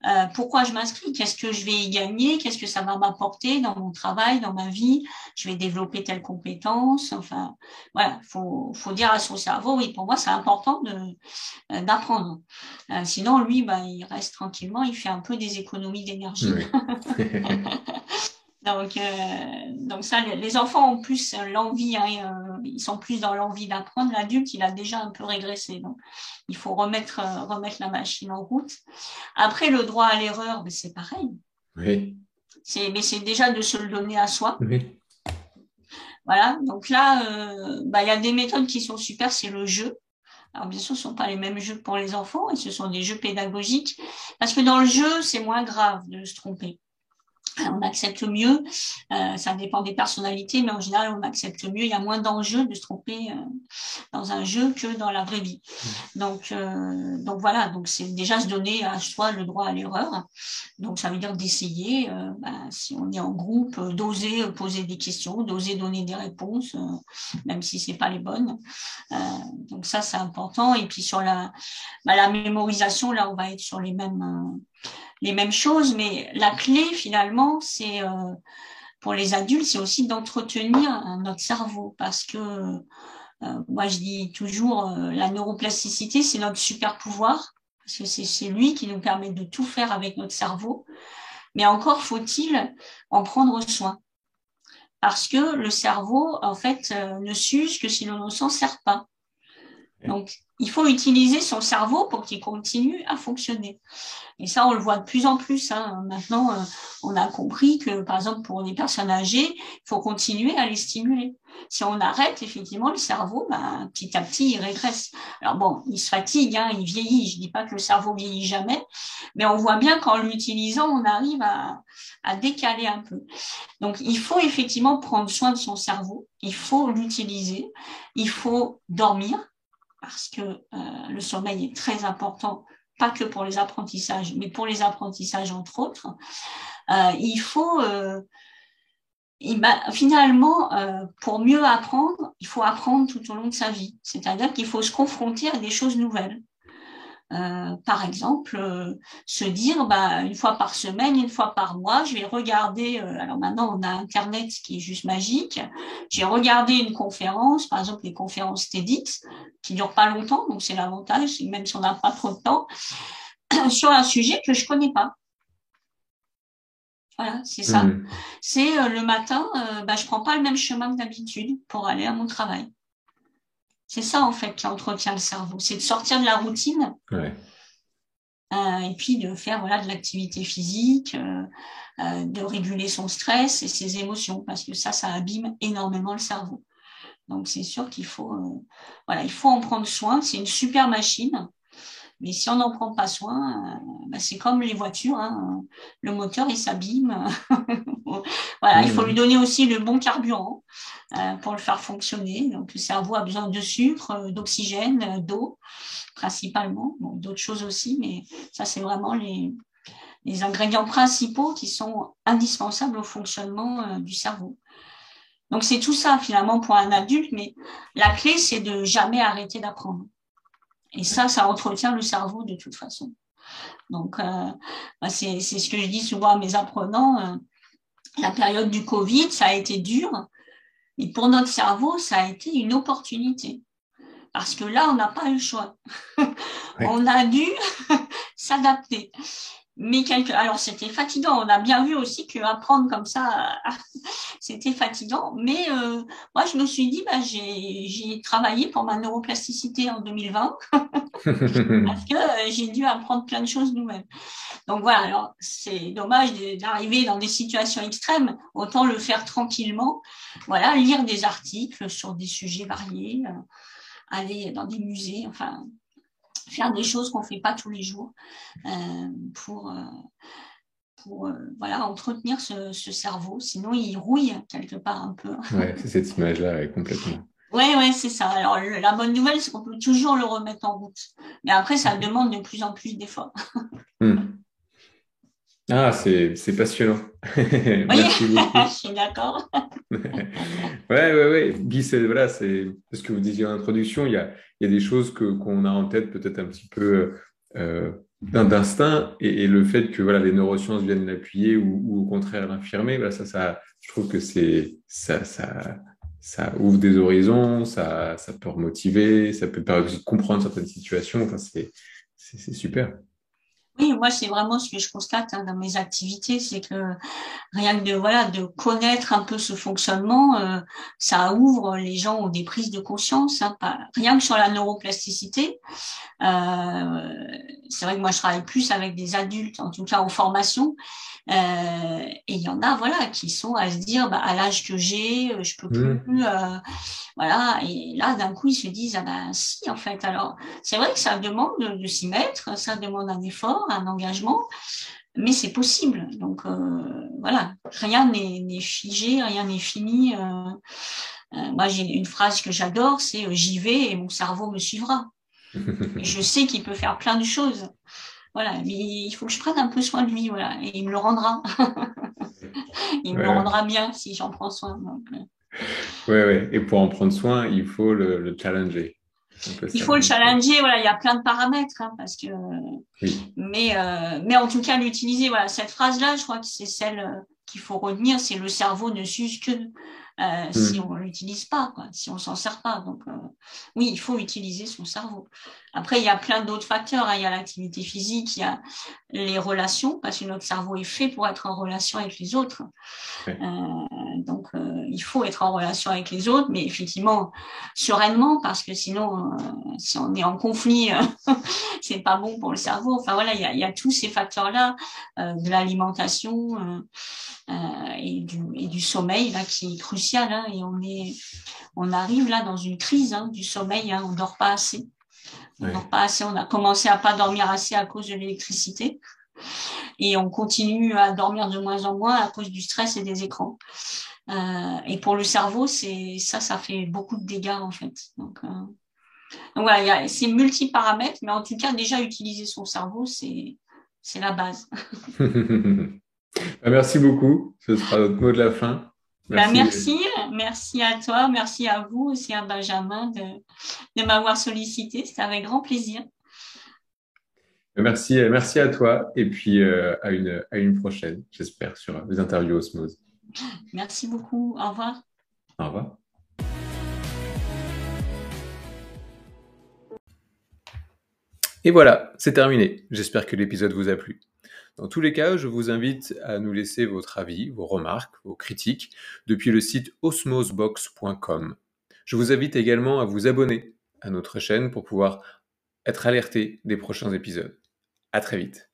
Euh, pourquoi je m'inscris? Qu'est-ce que je vais y gagner? Qu'est-ce que ça va m'apporter dans mon travail, dans ma vie? Je vais développer telle compétence. Enfin, voilà, faut, faut dire à son cerveau, oui, pour moi, c'est important de euh, d'apprendre. Euh, sinon, lui, bah, il reste tranquillement, il fait un peu des économies d'énergie. Donc, euh, donc ça, les enfants ont plus l'envie, hein, euh, ils sont plus dans l'envie d'apprendre. L'adulte, il a déjà un peu régressé. Donc, il faut remettre, euh, remettre la machine en route. Après, le droit à l'erreur, ben, c'est pareil. Oui. C'est, mais c'est déjà de se le donner à soi. Oui. Voilà. Donc là, bah, il y a des méthodes qui sont super, c'est le jeu. Alors bien sûr, ce ne sont pas les mêmes jeux pour les enfants, et ce sont des jeux pédagogiques, parce que dans le jeu, c'est moins grave de se tromper on accepte mieux. Euh, ça dépend des personnalités, mais en général, on accepte mieux. Il y a moins d'enjeux de se tromper euh, dans un jeu que dans la vraie vie. Mmh. Donc, euh, donc voilà. Donc c'est déjà se donner à soi le droit à l'erreur. Donc ça veut dire d'essayer, ben, si on est en groupe, d'oser poser des questions, d'oser donner des réponses, même si c'est pas les bonnes. donc ça c'est important. Et puis sur la, ben, la mémorisation, là on va être sur les mêmes les mêmes choses, mais la clé finalement, c'est euh, pour les adultes, c'est aussi d'entretenir notre cerveau parce que euh, moi je dis toujours euh, la neuroplasticité, c'est notre super pouvoir. parce que c'est lui qui nous permet de tout faire avec notre cerveau. Mais encore faut-il en prendre soin. Parce que le cerveau, en fait, ne s'use que si l'on ne s'en sert pas. Donc, il faut utiliser son cerveau pour qu'il continue à fonctionner. Et ça, on le voit de plus en plus. Hein. Maintenant, euh, on a compris que, par exemple, pour les personnes âgées, il faut continuer à les stimuler. Si on arrête, effectivement, le cerveau, ben, petit à petit, il régresse. Alors bon, il se fatigue, hein, il vieillit. Je dis pas que le cerveau vieillit jamais, mais on voit bien qu'en l'utilisant, on arrive à décaler un peu. Donc, il faut effectivement prendre soin de son cerveau. Il faut l'utiliser. Il faut dormir parce que euh, le sommeil est très important, pas que pour les apprentissages, mais pour les apprentissages entre autres. Euh, il faut euh, finalement, pour mieux apprendre, il faut apprendre tout au long de sa vie. C'est-à-dire qu'il faut se confronter à des choses nouvelles. Euh, par exemple, euh, se dire bah, une fois par semaine, une fois par mois, je vais regarder. Euh, alors maintenant, on a Internet qui est juste magique. J'ai regardé une conférence, par exemple les conférences TEDx, qui durent pas longtemps, donc c'est l'avantage, même si on n'a pas trop de temps, sur un sujet que je connais pas. Voilà, c'est ça. Mmh. C'est le matin, bah, je prends pas le même chemin que d'habitude pour aller à mon travail. C'est ça, en fait, qui entretient le cerveau. C'est de sortir de la routine. Euh, et puis de faire voilà, de l'activité physique, euh, euh, de réguler son stress et ses émotions, parce que ça, ça abîme énormément le cerveau. Donc c'est sûr qu'il faut, voilà, il faut en prendre soin. C'est une super machine. Mais si on n'en prend pas soin, bah, c'est comme les voitures. Hein. Le moteur, il s'abîme. voilà, il faut lui donner aussi le bon carburant. Euh, pour le faire fonctionner. Donc, le cerveau a besoin de sucre, euh, d'oxygène, euh, d'eau, principalement. Bon, d'autres choses aussi, mais ça, c'est vraiment les, les ingrédients principaux qui sont indispensables au fonctionnement du cerveau. Donc, c'est tout ça, finalement, pour un adulte, mais la clé, c'est de jamais arrêter d'apprendre. Et ça, ça entretient le cerveau de toute façon. Donc, euh, bah, c'est ce que je dis souvent à mes apprenants. la période du Covid, ça a été dur, et pour notre cerveau, ça a été une opportunité. Parce que là, on n'a pas eu le choix. on a dû s'adapter. Mais quelque... alors c'était fatigant. On a bien vu aussi que apprendre comme ça, c'était fatigant. Mais euh, moi, je me suis dit, bah, j'ai travaillé pour ma neuroplasticité en 2020 parce que euh, j'ai dû apprendre plein de choses nouvelles. Donc voilà. Alors c'est dommage d'arriver dans des situations extrêmes. Autant le faire tranquillement. Voilà, lire des articles sur des sujets variés, euh, aller dans des musées. Enfin, faire des choses qu'on ne fait pas tous les jours euh, pour, euh, pour euh, voilà, entretenir ce, cerveau. Sinon, il rouille quelque part un peu. Oui, c'est cette image-là, complètement. Oui, ouais, c'est ça. Alors, la bonne nouvelle, c'est qu'on peut toujours le remettre en route. Mais après, ça demande de plus en plus d'efforts. Hmm. Ah, c'est passionnant. Oui, je suis d'accord. ouais, ouais, ouais. Guy, c'est voilà, ce que vous disiez en introduction. Il y a, il y a des choses que qu'on a en tête peut-être un petit peu euh, d'instinct et, le fait que voilà les neurosciences viennent l'appuyer ou, au contraire l'infirmer, voilà, ça, ça, je trouve que c'est ça, ça, ça ouvre des horizons, ça, ça peut remotiver, ça peut permettre de comprendre certaines situations. Enfin, c'est c'est super. Oui, moi c'est vraiment ce que je constate hein, dans mes activités, c'est que rien que de voilà de connaître un peu ce fonctionnement, euh, ça ouvre les gens aux des prises de conscience. Hein, rien que sur la neuroplasticité, euh, c'est vrai que moi je travaille plus avec des adultes, en tout cas en formation, euh, et il y en a, voilà, qui sont à se dire, bah, à l'âge que j'ai, euh, je peux plus, mmh. euh, voilà. Et là, d'un coup, ils se disent, ah ben si, en fait. Alors, c'est vrai que ça demande de, s'y mettre, ça demande un effort, un engagement, mais c'est possible. Donc, voilà, rien n'est figé, rien n'est fini. moi, j'ai une phrase que j'adore, c'est j'y vais et mon cerveau me suivra. je sais qu'il peut faire plein de choses. Voilà, mais il faut que je prenne un peu soin de lui, voilà, et il me le rendra. il me le rendra bien si j'en prends soin. Oui, oui, ouais. Et pour en prendre soin, il faut le, challenger. Il faut le challenger, voilà, il y a plein de paramètres, hein, parce que. Mais, euh, mais en tout cas, l'utiliser, voilà, cette phrase-là, je crois que c'est celle euh, qu'il faut retenir, c'est le cerveau ne s'use que euh, hmm. si on l'utilise pas, quoi, si on s'en sert pas. Donc, euh, oui, il faut utiliser son cerveau. Après, il y a plein d'autres facteurs. Hein. Il y a l'activité physique, il y a les relations, parce que notre cerveau est fait pour être en relation avec les autres. Euh, donc, il faut être en relation avec les autres, mais effectivement, sereinement, parce que sinon, si on est en conflit, c'est pas bon pour le cerveau. Enfin voilà, il y a, il y a tous ces facteurs-là, de l'alimentation et, du, et du sommeil là qui est crucial. Hein, et on est, on arrive là dans une crise hein, du sommeil. Hein, on dort pas assez. On dort pas assez. On a commencé à pas dormir assez à cause de l'électricité. Et on continue à dormir de moins en moins à cause du stress et des écrans. Euh, et pour le cerveau, c'est ça, ça fait beaucoup de dégâts en fait. Donc, euh, donc voilà, c'est multi-paramètres, mais en tout cas, déjà utiliser son cerveau, c'est c'est la base. Bah, merci beaucoup. Ce sera notre mot de la fin. Bah, merci. merci, à toi, merci à vous aussi à Benjamin de, de m'avoir sollicité. C'était avec grand plaisir. Merci, merci à toi et puis euh, à, une, à une prochaine, j'espère, sur les interviews Osmose. Merci beaucoup. Au revoir. Au revoir. Et voilà, c'est terminé. J'espère que l'épisode vous a plu. Dans tous les cas, je vous invite à nous laisser votre avis, vos remarques, vos critiques depuis le site osmosbox.com. Je vous invite également à vous abonner à notre chaîne pour pouvoir être alerté des prochains épisodes. À très vite.